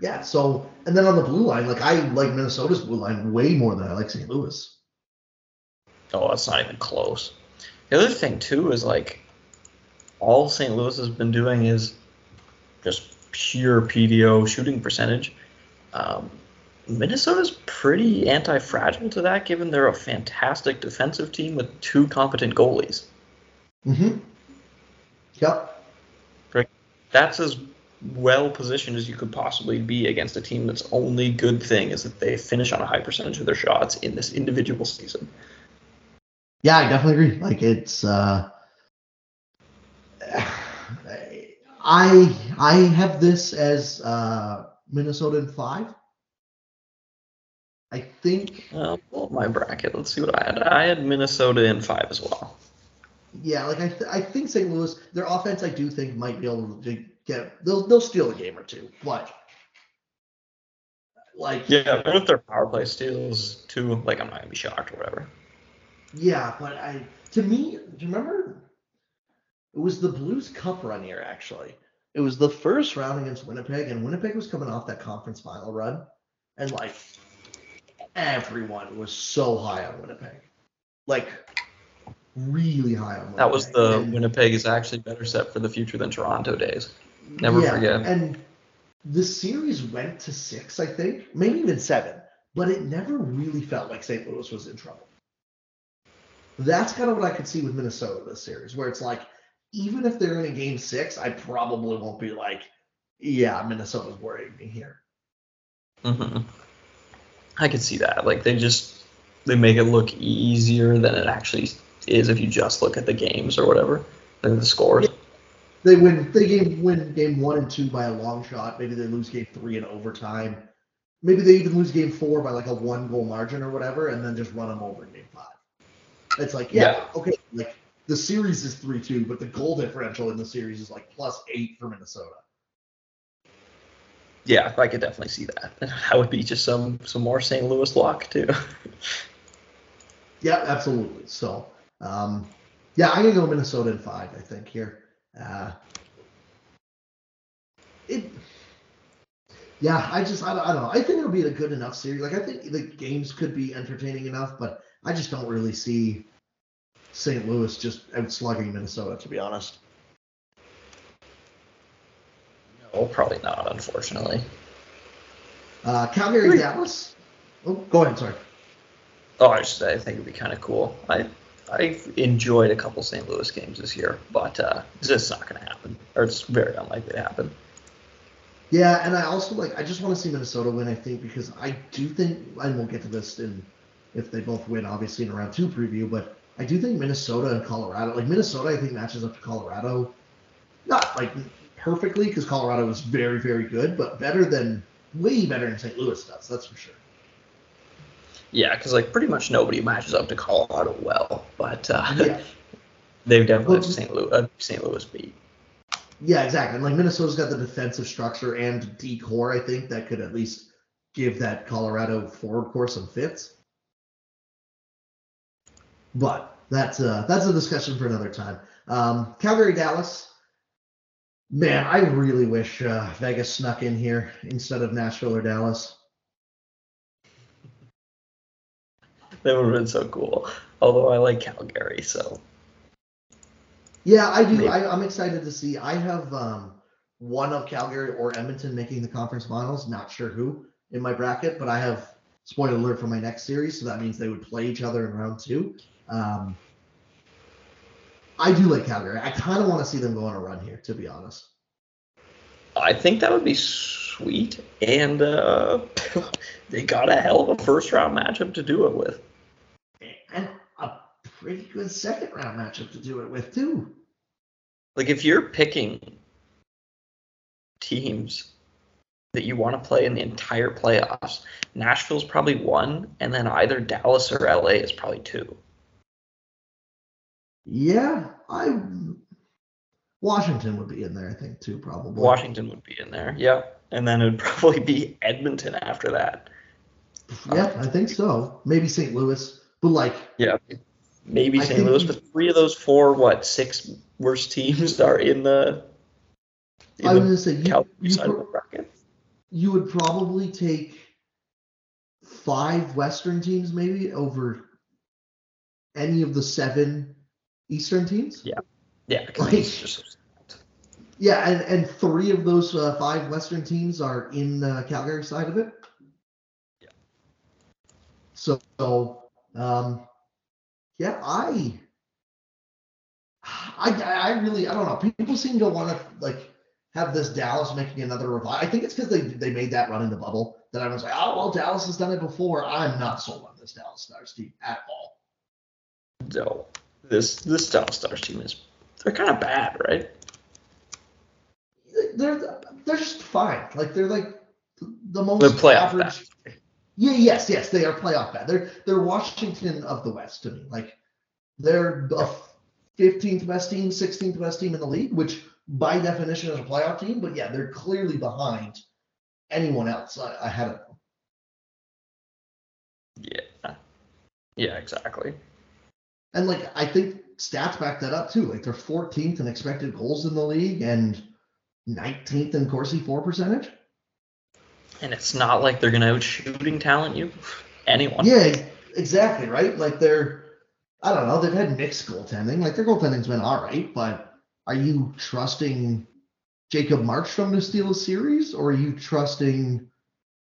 Yeah. So and then on the blue line, like I like Minnesota's blue line way more than I like St. Louis. Oh, it's not even close. The other thing too is like all St. Louis has been doing is just pure PDO shooting percentage. Um, Minnesota's pretty anti-fragile to that, given they're a fantastic defensive team with two competent goalies. Mm-hmm. Yep. That's as well positioned as you could possibly be against a team that's only good thing is that they finish on a high percentage of their shots in this individual season. Yeah, I definitely agree. Like it's uh I I have this as uh Minnesota in five. I think Uh, pull up my bracket. Let's see what I had. I had Minnesota in five as well. yeah, like I th- I think St. Louis, their offense I do think might be able to get they'll they'll steal a game or two. But like Yeah, but if their power play steals too, like I'm not gonna be shocked or whatever. Yeah, but I to me, do you remember? It was the Blues Cup run here actually. It was the first round against Winnipeg, and Winnipeg was coming off that conference final run, and like everyone was so high on Winnipeg, like really high on. Winnipeg. That was the And- Winnipeg is actually better set for the future than Toronto days. Never forget. And the series went to six, I think, maybe even seven, but it never really felt like St. Louis was in trouble. That's kind of what I could see with Minnesota this series, where it's like, even if they're in a game six, I probably won't be like, yeah, Minnesota's worrying me here. hmm I could see that. Like they just they make it look easier than it actually is if you just look at the games or whatever, and the scores. They win. They game win game one and two by a long shot. Maybe they lose game three in overtime. Maybe they even lose game four by like a one goal margin or whatever, and then just run them over in game five. It's like, yeah, Yeah. okay, like the series is three two, but the goal differential in the series is like plus eight for Minnesota. Yeah, I could definitely see that. That would be just some some more St. Louis luck too. Yeah, absolutely. So, um, yeah, I'm gonna go Minnesota in five. I think here. Uh, it. Yeah, I just I don't, I don't know. I think it'll be a good enough series. Like I think the games could be entertaining enough, but I just don't really see St. Louis just outslugging Minnesota. To be honest. no, probably not, unfortunately. Uh, Calgary, Dallas. Oh, go ahead. Sorry. Oh, I just I think it'd be kind of cool. I I've enjoyed a couple St. Louis games this year, but uh, it's just not going to happen, or it's very unlikely to happen. Yeah, and I also like I just want to see Minnesota win. I think because I do think, and we'll get to this in if they both win, obviously in a round two preview. But I do think Minnesota and Colorado, like Minnesota, I think matches up to Colorado, not like perfectly because Colorado is very very good, but better than way better than St. Louis does. That's for sure. Yeah, because like pretty much nobody matches up to Colorado well, but uh, Yeah. they've definitely Well, St. Louis uh, St. Louis beat. Yeah, exactly. And like Minnesota's got the defensive structure and D core, I think, that could at least give that Colorado forward core some fits. But that's uh that's a discussion for another time. Um, Calgary, Dallas. Man, I really wish uh, Vegas snuck in here instead of Nashville or Dallas. That would have been so cool. Although I like Calgary, so Yeah, I do. Maybe. I, I'm excited to see. I have um, one of Calgary or Edmonton making the conference finals. Not sure who in my bracket, but I have spoiler alert for my next series, so that means they would play each other in round two. Um, I do like Calgary. I kind of want to see them go on a run here, to be honest. I think that would be sweet. And uh, they got a hell of a first round matchup to do it with. And a pretty good second round matchup to do it with, too. Like if you're picking teams that you want to play in the entire playoffs, Nashville's probably one, and then either Dallas or LA is probably two. Yeah, I. Washington would be in there, I think, too, probably. Washington would be in there, yeah, and then it would probably be Edmonton after that. Yeah, I think so. Maybe St. Louis, but like, Yeah, maybe I St. Louis, but three of those four, what six worst teams are in the in I was gonna say you, you, side of pro- the bracket. you would probably take five Western teams maybe over any of the seven Eastern teams. Yeah. Yeah, Like- just Yeah, and, and three of those uh, five Western teams are in the Calgary side of it. Yeah. So, um, yeah, I, I, I really, I don't know. People seem to want to like have this Dallas making another revival. I think it's because they they made that run in the bubble that I was like, oh well, Dallas has done it before. I'm not sold on this Dallas Stars team at all. no. This this Dallas Stars team is they're kind of bad, right? They're they're just fine. Like they're like the most They're playoff average. Yeah, yes, yes, they are playoff bad. They're they're Washington of the West to me. Like they're the 15th best team, 16th best team in the league, which by definition is a playoff team. But yeah, they're clearly behind anyone else ahead of them. Yeah. Yeah, exactly. And like I think stats back that up too. Like they're 14th in expected goals in the league and 19th in Corsi four percentage. And it's not like they're gonna out shooting talent you anyone. Yeah, exactly, right? Like they're I don't know, they've had mixed goaltending. Like their goaltending's been all right, but are you trusting Jacob Markstrom to steal a series, or are you trusting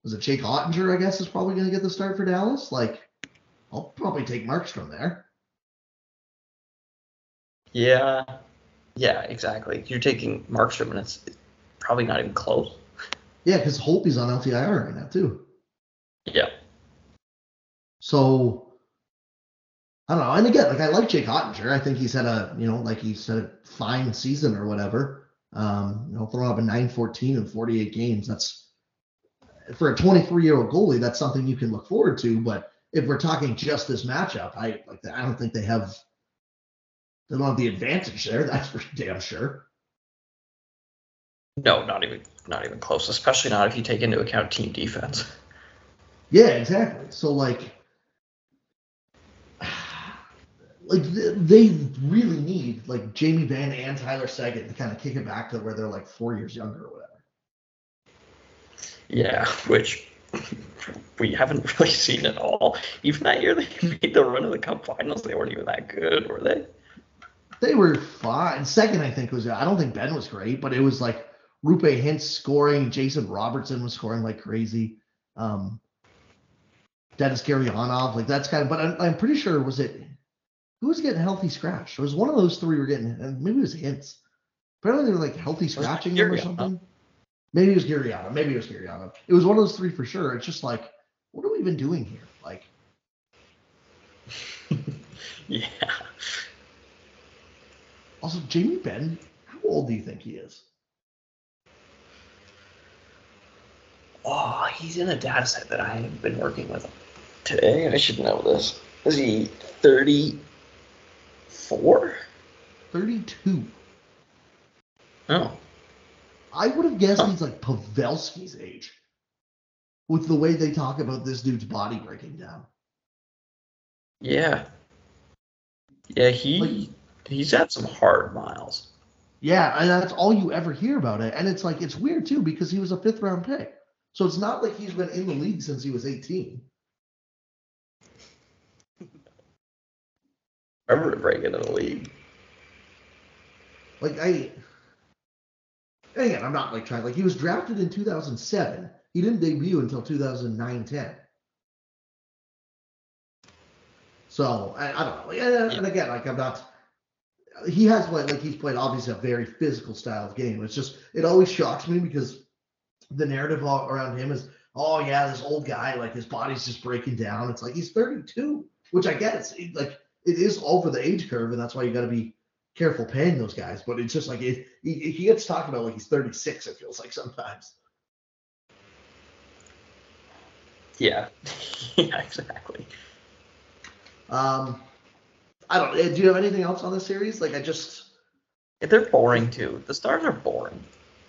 was it Jake Oettinger, I guess, is probably gonna get the start for Dallas? Like, I'll probably take Markstrom there. Yeah. Yeah, exactly. You're taking Markstrom and it's probably not even close. Yeah, because Holtby's on LTIR right now too. Yeah. So I don't know. And again, like I like Jake Oettinger. I think he's had a, you know, like he's had a fine season or whatever. Um, you know, throwing up a 914 in 48 games. That's for a 23 year old goalie, that's something you can look forward to. But if we're talking just this matchup, I like I don't think they have they don't have the advantage there, that's for damn sure. No, not even not even close. Especially not if you take into account team defense. Yeah, exactly. So like, like they really need like Jamie Benn and Tyler Seguin to kind of kick it back to where they're like four years younger or whatever. Yeah, which we haven't really seen at all. Even that year they made the run of the Cup Finals, they weren't even that good, were they? They were fine. Second, I think was I don't think Benn was great, but it was like Roope Hintz scoring, Jason Robertson was scoring like crazy. Um, Denis Gurianov, like that's kind of. But I'm, I'm pretty sure was it who was getting healthy scratch? It was one of those three were getting, and maybe it was Hintz. Apparently they were like healthy scratching them or something. Maybe it was Gurianov. Maybe it was Gurianov. It was one of those three for sure. It's just like, what are we even doing here? Like, yeah. Also, Jamie Benn, how old do you think he is? Oh, he's in a data set that I have been working with today. I should know this. Is he 34? 32. Oh. I would have guessed he's like Pavelski's age with the way they talk about this dude's body breaking down. Yeah. Yeah, he like, he's had some hard miles. Yeah, and that's all you ever hear about it. And it's like it's weird too because he was a fifth round pick. So it's not like he's been in the league since he was 18. Ever break in the league. Like I again, I'm not like trying like he was drafted in 2007. He didn't debut until 2009-10. So I, I don't know. Yeah, and again, like I'm not he has played like he's played obviously a very physical style of game. It's just it always shocks me because the narrative around him is, oh yeah, this old guy, like his body's just breaking down. It's like he's 32, which I guess It's like it is over the age curve, and that's why you got to be careful paying those guys. But it's just like it, he, he gets talked about like he's 36. It feels like sometimes. Yeah, yeah, exactly. Um, I don't. Eh, do you have anything else on the series? Like I just. They're boring too. The stars are boring.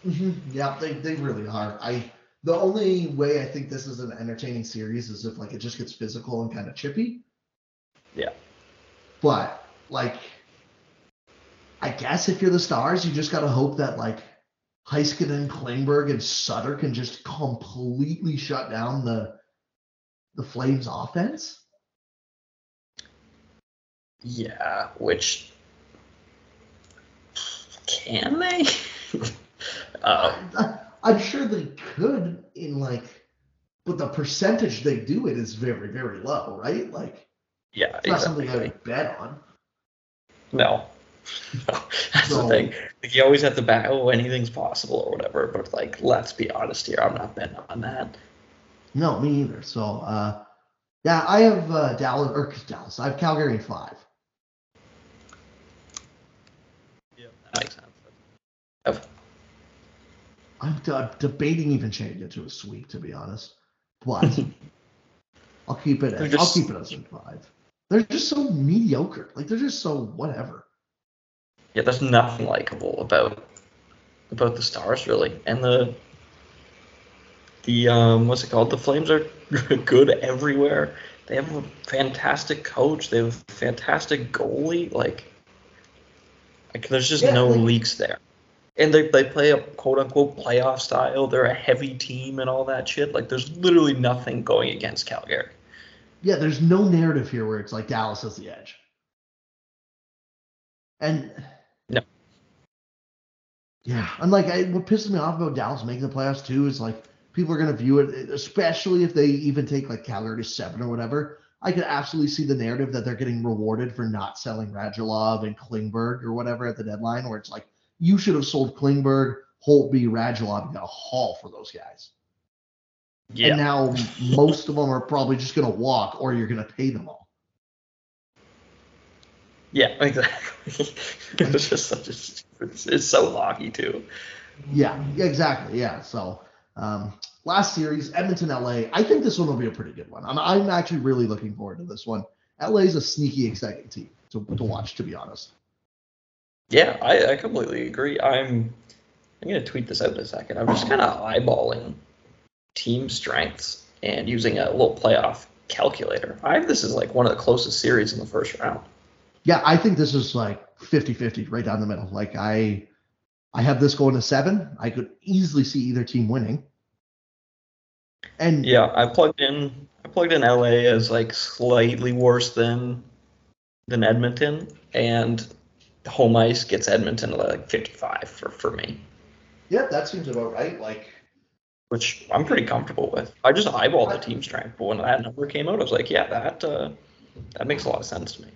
Mm-hmm. Yeah, they, they really are. I the only way I think this is an entertaining series is if like it just gets physical and kind of chippy. Yeah. But like I guess if you're the stars, you just gotta hope that like Heiskanen, Klingberg, and Suter can just completely shut down the the Flames offense. Yeah, which can they? Uh, I'm sure they could in like, but the percentage they do it is very, very low, right? Like, yeah, it's not something I would bet on. No. no. That's so, the thing. Like, you always have to back, oh, anything's possible or whatever, but like, let's be honest here. I'm not betting on that. No, me either. So, uh, yeah, I have uh, Dallas or Dallas. I have Calgary in five. Yeah, that makes sense. I've, I'm, I'm debating even changing it to a sweep, to be honest. But I'll keep it. Just, I'll keep it as a five. They're just so mediocre. Like they're just so whatever. Yeah, there's nothing likable about about the Stars really, and the the um what's it called? The Flames are good everywhere. They have a fantastic coach. They have a fantastic goalie. Like, like there's just yeah, no like, leaks there and they, they play a quote unquote playoff style. They're a heavy team and all that shit. Like there's literally nothing going against Calgary. Yeah, there's no narrative here where it's like Dallas has the edge. And no. Yeah, and like I, what pisses me off about Dallas making the playoffs too is like people are gonna view it, especially if they even take like Calgary to seven or whatever. I could absolutely see the narrative that they're getting rewarded for not selling Radulov and Klingberg or whatever at the deadline, where it's like, you should have sold Klingberg, Holtby, Radulov, and got a haul for those guys. Yeah. And now most of them are probably just going to walk, or you're going to pay them all. Yeah, exactly. it's just such a stupid. It's so locky too. Yeah, exactly. Yeah. So um, last series, Edmonton, LA. I think this one will be a pretty good one. I'm, I'm actually really looking forward to this one. LA is a sneaky, exciting team to, to watch, to be honest. Yeah, I, I completely agree. I'm I'm gonna tweet this out in a second. I'm just kind of eyeballing team strengths and using a little playoff calculator. I have this as like one of the closest series in the first round. Yeah, I think this is like 50-50 right down the middle. Like I I have this going to seven. I could easily see either team winning. And Yeah, I plugged in I plugged in LA as like slightly worse than than Edmonton, and home ice gets Edmonton to like 55 for, for me, yeah, that seems about right. Like which I'm pretty comfortable with. I just eyeballed the team strength, but when that number came out, I was like, yeah, that uh, that makes a lot of sense to me.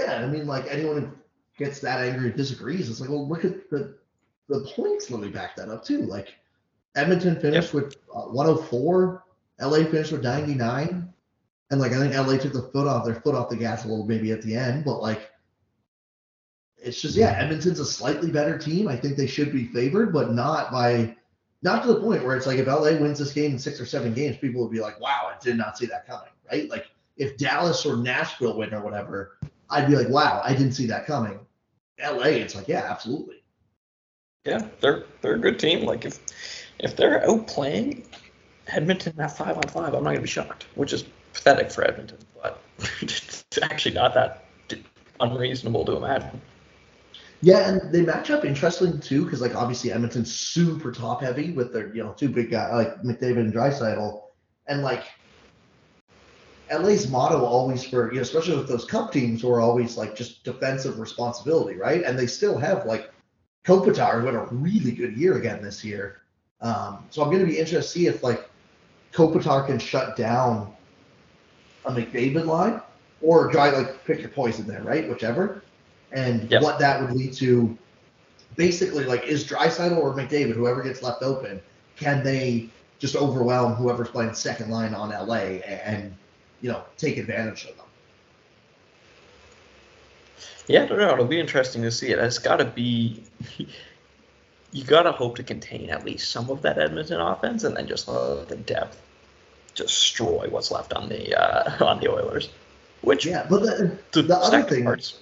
Yeah, I mean, like anyone who gets that angry and disagrees, it's like, well, look at the the points Let me back that up too. Like Edmonton finished with uh, 104, LA finished with 99, and like I think LA took the foot off their foot off the gas a little maybe at the end, but like it's just yeah, Edmonton's a slightly better team. I think they should be favored, but not by not to the point where it's like if LA wins this game in six or seven games, people will be like, wow, I did not see that coming, right? Like if Dallas or Nashville win or whatever, I'd be like, wow, I didn't see that coming. LA, it's like, yeah, absolutely. Yeah, they're they're a good team. Like if if they're outplaying Edmonton at five on five, I'm not gonna be shocked, which is pathetic for Edmonton, but it's actually not that unreasonable to imagine. Yeah, and they match up interesting too, because like obviously Edmonton's super top heavy with their you know two big guys like McDavid and Draisaitl, and like LA's motto always for you know especially with those cup teams who are always like just defensive responsibility, right? And they still have like Kopitar who had a really good year again this year. Um, so I'm going to be interested to see if like Kopitar can shut down a McDavid line or try like pick your poison there, right? Whichever, and what that would lead to. Basically, like is Draisaitl or McDavid, whoever gets left open, can they just overwhelm whoever's playing second line on LA and, you know take advantage of them? Yeah, I don't know. It'll be interesting to see it. It's got to be. You got to hope to contain at least some of that Edmonton offense, and then just let the depth destroy what's left on the uh, on the Oilers. Which Yeah, but the, the, the other thing- part's.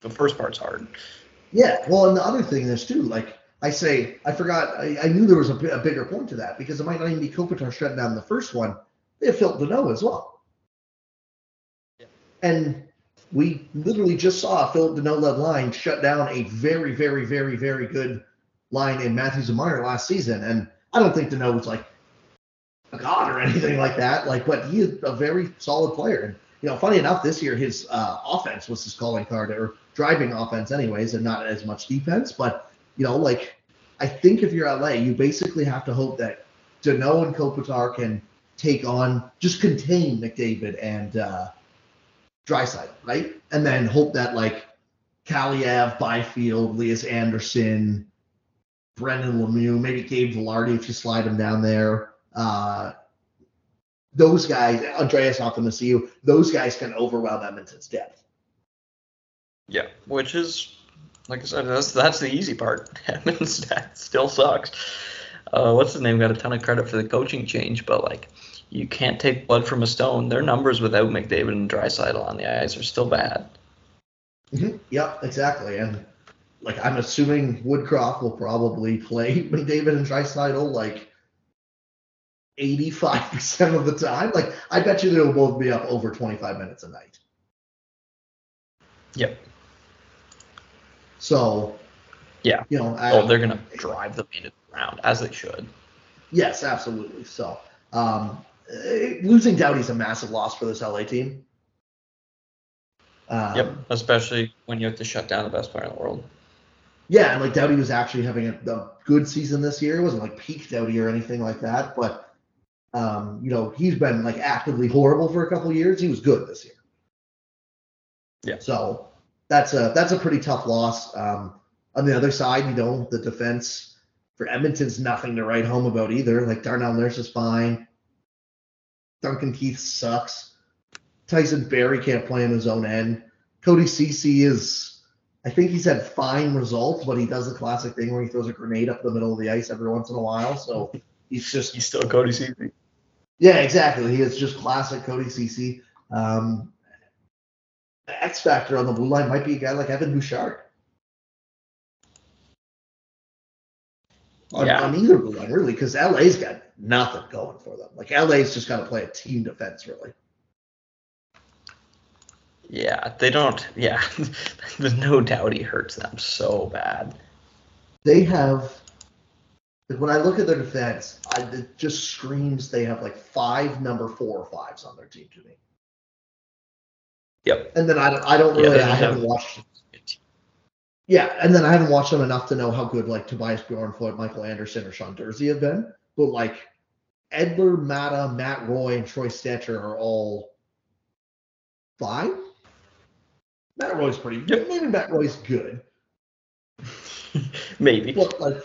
The first part's hard. Yeah, well, and the other thing is too, like I say, I forgot, I, I knew there was a, bigger point to that because it might not even be Kopitar shutting down the first one. They have Phil Danault as well. Yeah. And we literally just saw a Philip Danault led line shut down a very, very, very, very good line in Matthews and Marner last season. And I don't think Danault was like a god or anything like that. Like, but he is a very solid player. And you know, funny enough, this year his uh, offense was his calling card or driving offense, anyways, and not as much defense. But you know, like I think if you're LA, you basically have to hope that Danault and Kopitar can take on, just contain McDavid and uh, Draisaitl, right? And then hope that like Kaliyev, Byfield, Elias Anderson, Brendan Lemieux, maybe Gabe Vilardi if you slide him down there. Uh, those guys, Andreas Athanasiou, those guys can overwhelm Edmonton's depth. Yeah, which is like I said, that's that's the easy part. Stat still sucks. Uh, what's his name? Got a ton of credit for the coaching change, but like you can't take blood from a stone. Their numbers without McDavid and Draisaitl on the ice are still bad. Mm-hmm. Yep, exactly. And like I'm assuming Woodcroft will probably play McDavid and Draisaitl like 85% of the time. Like I bet you they'll both be up over 25 minutes a night. Yep. So Yeah. you know, I, Oh, they're gonna drive them into the ground as they should. yes, absolutely. So um, eh, losing Doughty's a massive loss for this LA team. Um, Yep. Especially when you have to shut down the best player in the world. Yeah, and like Doughty was actually having a, a good season this year. It wasn't like peak Doughty or anything like that, but um, you know, he's been like actively horrible for a couple of years. He was good this year. Yeah. So that's a that's a pretty tough loss. Um, on the other side, you know, the defense for Edmonton's nothing to write home about either. Like Darnell Nurse is fine. Duncan Keith sucks. Tyson Barrie can't play in his own end. Cody Cece is, I think he's had fine results, but he does the classic thing where he throws a grenade up the middle of the ice every once in a while. So he's just, He's still Cody Cece. yeah, exactly. He is just classic Cody Cece. Um, the X factor on the blue line might be a guy like Evan Bouchard. on, Yeah. on either one, really, because LA's got nothing going for them. Like LA's just got to play a team defense, really. Yeah, they don't. Yeah, there's no doubt he hurts them so bad. They have, when I look at their defense, I, it just screams they have like five number four or fives on their team to me. Yep. And then I don't, I don't really, they I have- haven't watched. Yeah, and then I haven't watched them enough to know how good like Tobias Bjornfot, Michael Anderson, or Sean Durzi have been. But like Edler, Maatta, Matt Roy, and Troy Stecher are all fine. Matt Roy's pretty good. Maybe Matt Roy's good. Maybe. But like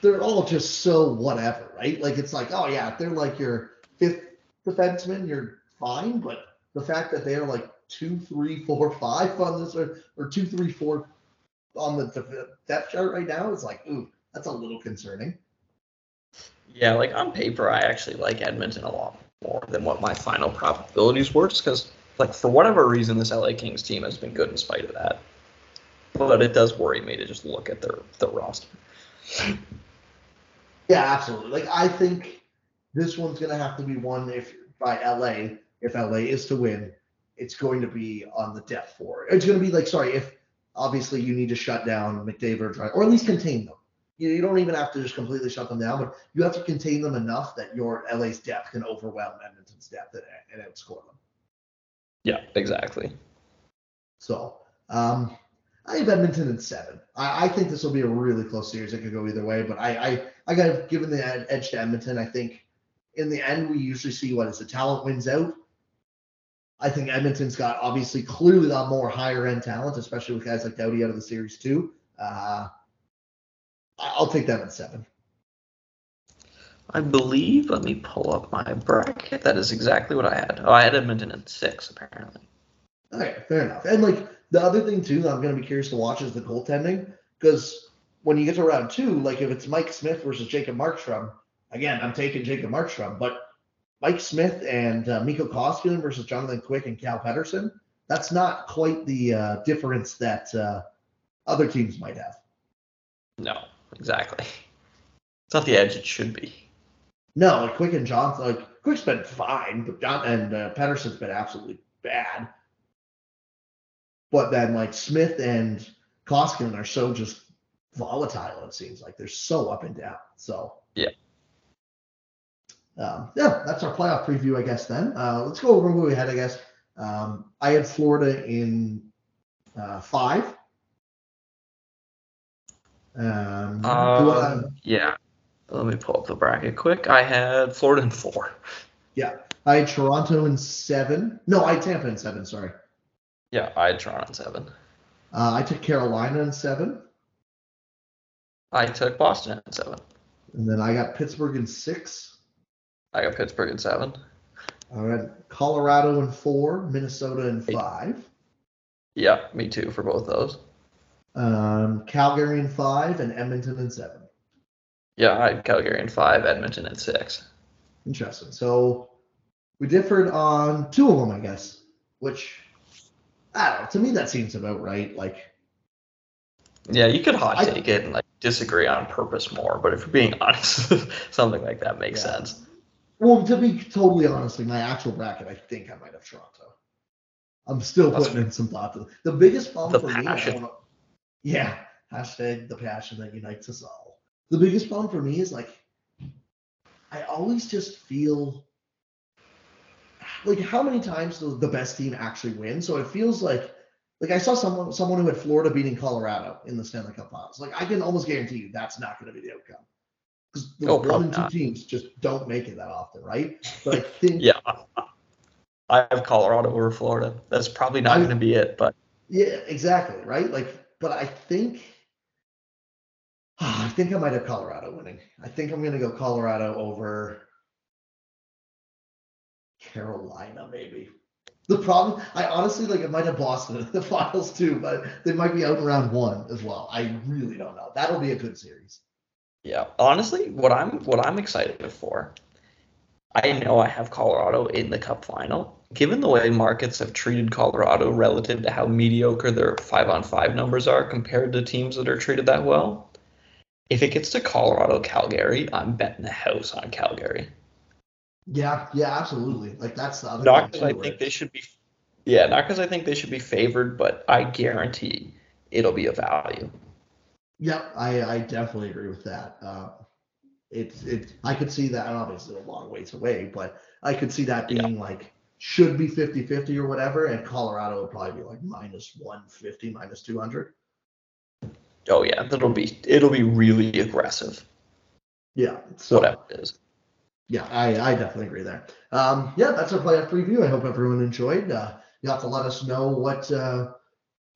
they're all just so whatever, right? Like it's like, oh yeah, they're like your fifth defenseman, you're fine. But the fact that they're like two, three, four, five on this or, or two, three, four on the depth chart right now is like, ooh, that's a little concerning. Yeah, like on paper, I actually like Edmonton a lot more than what my final probabilities were, just because, like, for whatever reason, this LA Kings team has been good in spite of that. But it does worry me to just look at their their roster. Yeah, absolutely. Like I think this one's gonna have to be one if by LA, if LA is to win, it's going to be on the death four. It's gonna be like sorry, if obviously you need to shut down McDavid or or at least contain them. You, you don't even have to just completely shut them down, but you have to contain them enough that your LA's depth can overwhelm Edmonton's depth and, and outscore them. Yeah, exactly. So um, I have Edmonton in seven. I, I think this will be a really close series. It could go either way, but I I, I got given the ed- edge to Edmonton. I think in the end we usually see what is the talent wins out. I think Edmonton's got obviously clearly got more higher end talent, especially with guys like Doughty out of the series too. Uh, I'll take them at seven. I believe. Let me pull up my bracket. That is exactly what I had. Oh, I had Edmonton at six, apparently. Okay, fair enough. And like the other thing too, that I'm going to be curious to watch is the goaltending because when you get to round two, like if it's Mike Smith versus Jacob Markstrom, again, I'm taking Jacob Markstrom, but Mike Smith and uh, Mikko Koskinen versus Jonathan Quick and Cal Petersen, that's not quite the uh, difference that uh, other teams might have. No, exactly. It's not the edge it should be. No, like Quick and Johnson, like Quick's been fine, but John and uh, Petersen's been absolutely bad. But then like Smith and Koskinen are so just volatile. It seems like they're so up and down. So Yeah. Um, yeah, that's our playoff preview, I guess. Then uh, let's go over who we had. I guess um, I had Florida in uh, five. Um, you Um, yeah. Let me pull up the bracket quick. I had Florida in four. Yeah, I had Toronto in seven. No, I had Tampa in seven. Sorry. Yeah, I had Toronto in seven. Uh, I took Carolina in seven, I took Boston in seven. and then I got Pittsburgh in six. I got Pittsburgh in seven. I had Colorado in four, Minnesota in five, Yeah, me too for both those. um, Calgary in five, and Edmonton in seven. Yeah, I had Calgary in five, Edmonton in six. Interesting. So we differed on two of them, I guess. Which I don't know. To me, that seems about right. Like, Yeah, you could hot I- take it and like disagree on purpose more, but if you're being honest, something like that makes Yeah. sense. Well, to be totally honest, in my actual bracket, I think I might have Toronto. I'm still That's- putting in some thought to the biggest problem The for me. I wanna- yeah, hashtag the passion that unites us all. The biggest problem for me is like, I always just feel like how many times does the best team actually win? So it feels like like I saw someone someone who had Florida beating Colorado in the Stanley Cup Finals. Like I can almost guarantee you that's not going to be the outcome because the oh, one and two not. teams just don't make it that often, right? But I think Yeah. I have Colorado over Florida. That's probably not going to be it, but Yeah, exactly. Right. Like, but I think, I think I might have Colorado winning. I think I'm going to go Colorado over Carolina, maybe. The problem, I honestly like, it might have Boston in the finals too, but they might be out in round one as well. I really don't know. That'll be a good series. Yeah. Honestly, what I'm what I'm excited for, I know I have Colorado in the Cup final. Given the way markets have treated Colorado relative to how mediocre their five on five numbers are compared to teams that are treated that well, if it gets to Colorado, Calgary, I'm betting the house on Calgary. Yeah, yeah, absolutely. Like that's the other. Not because I think they should be. Yeah, not because I think they should be favored, but I guarantee it'll be a value. Yep, I, I definitely agree with that. Uh, it's it's I could see that and obviously a long ways away, but I could see that Yeah. being like should be 50-50 or whatever, and Colorado would probably be like minus 150, minus 200. Oh yeah, that'll be it'll be really aggressive. Yeah, so Whatever it is. yeah, I, I definitely agree there. Um, yeah, that's our playoff preview. I hope everyone enjoyed. Uh, you have to let us know what uh,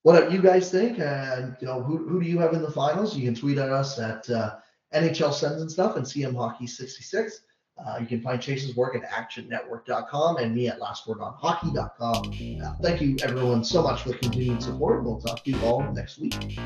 what do you guys think, and you know who, who do you have in the finals. You can tweet at us at uh, NHL Sends and stuff and CM Hockey 66. Uh, you can find Chase's work at actionnetwork.com and me at lastwordonhockey.com. Uh, thank you everyone so much for the continued support. We'll talk to you all next week.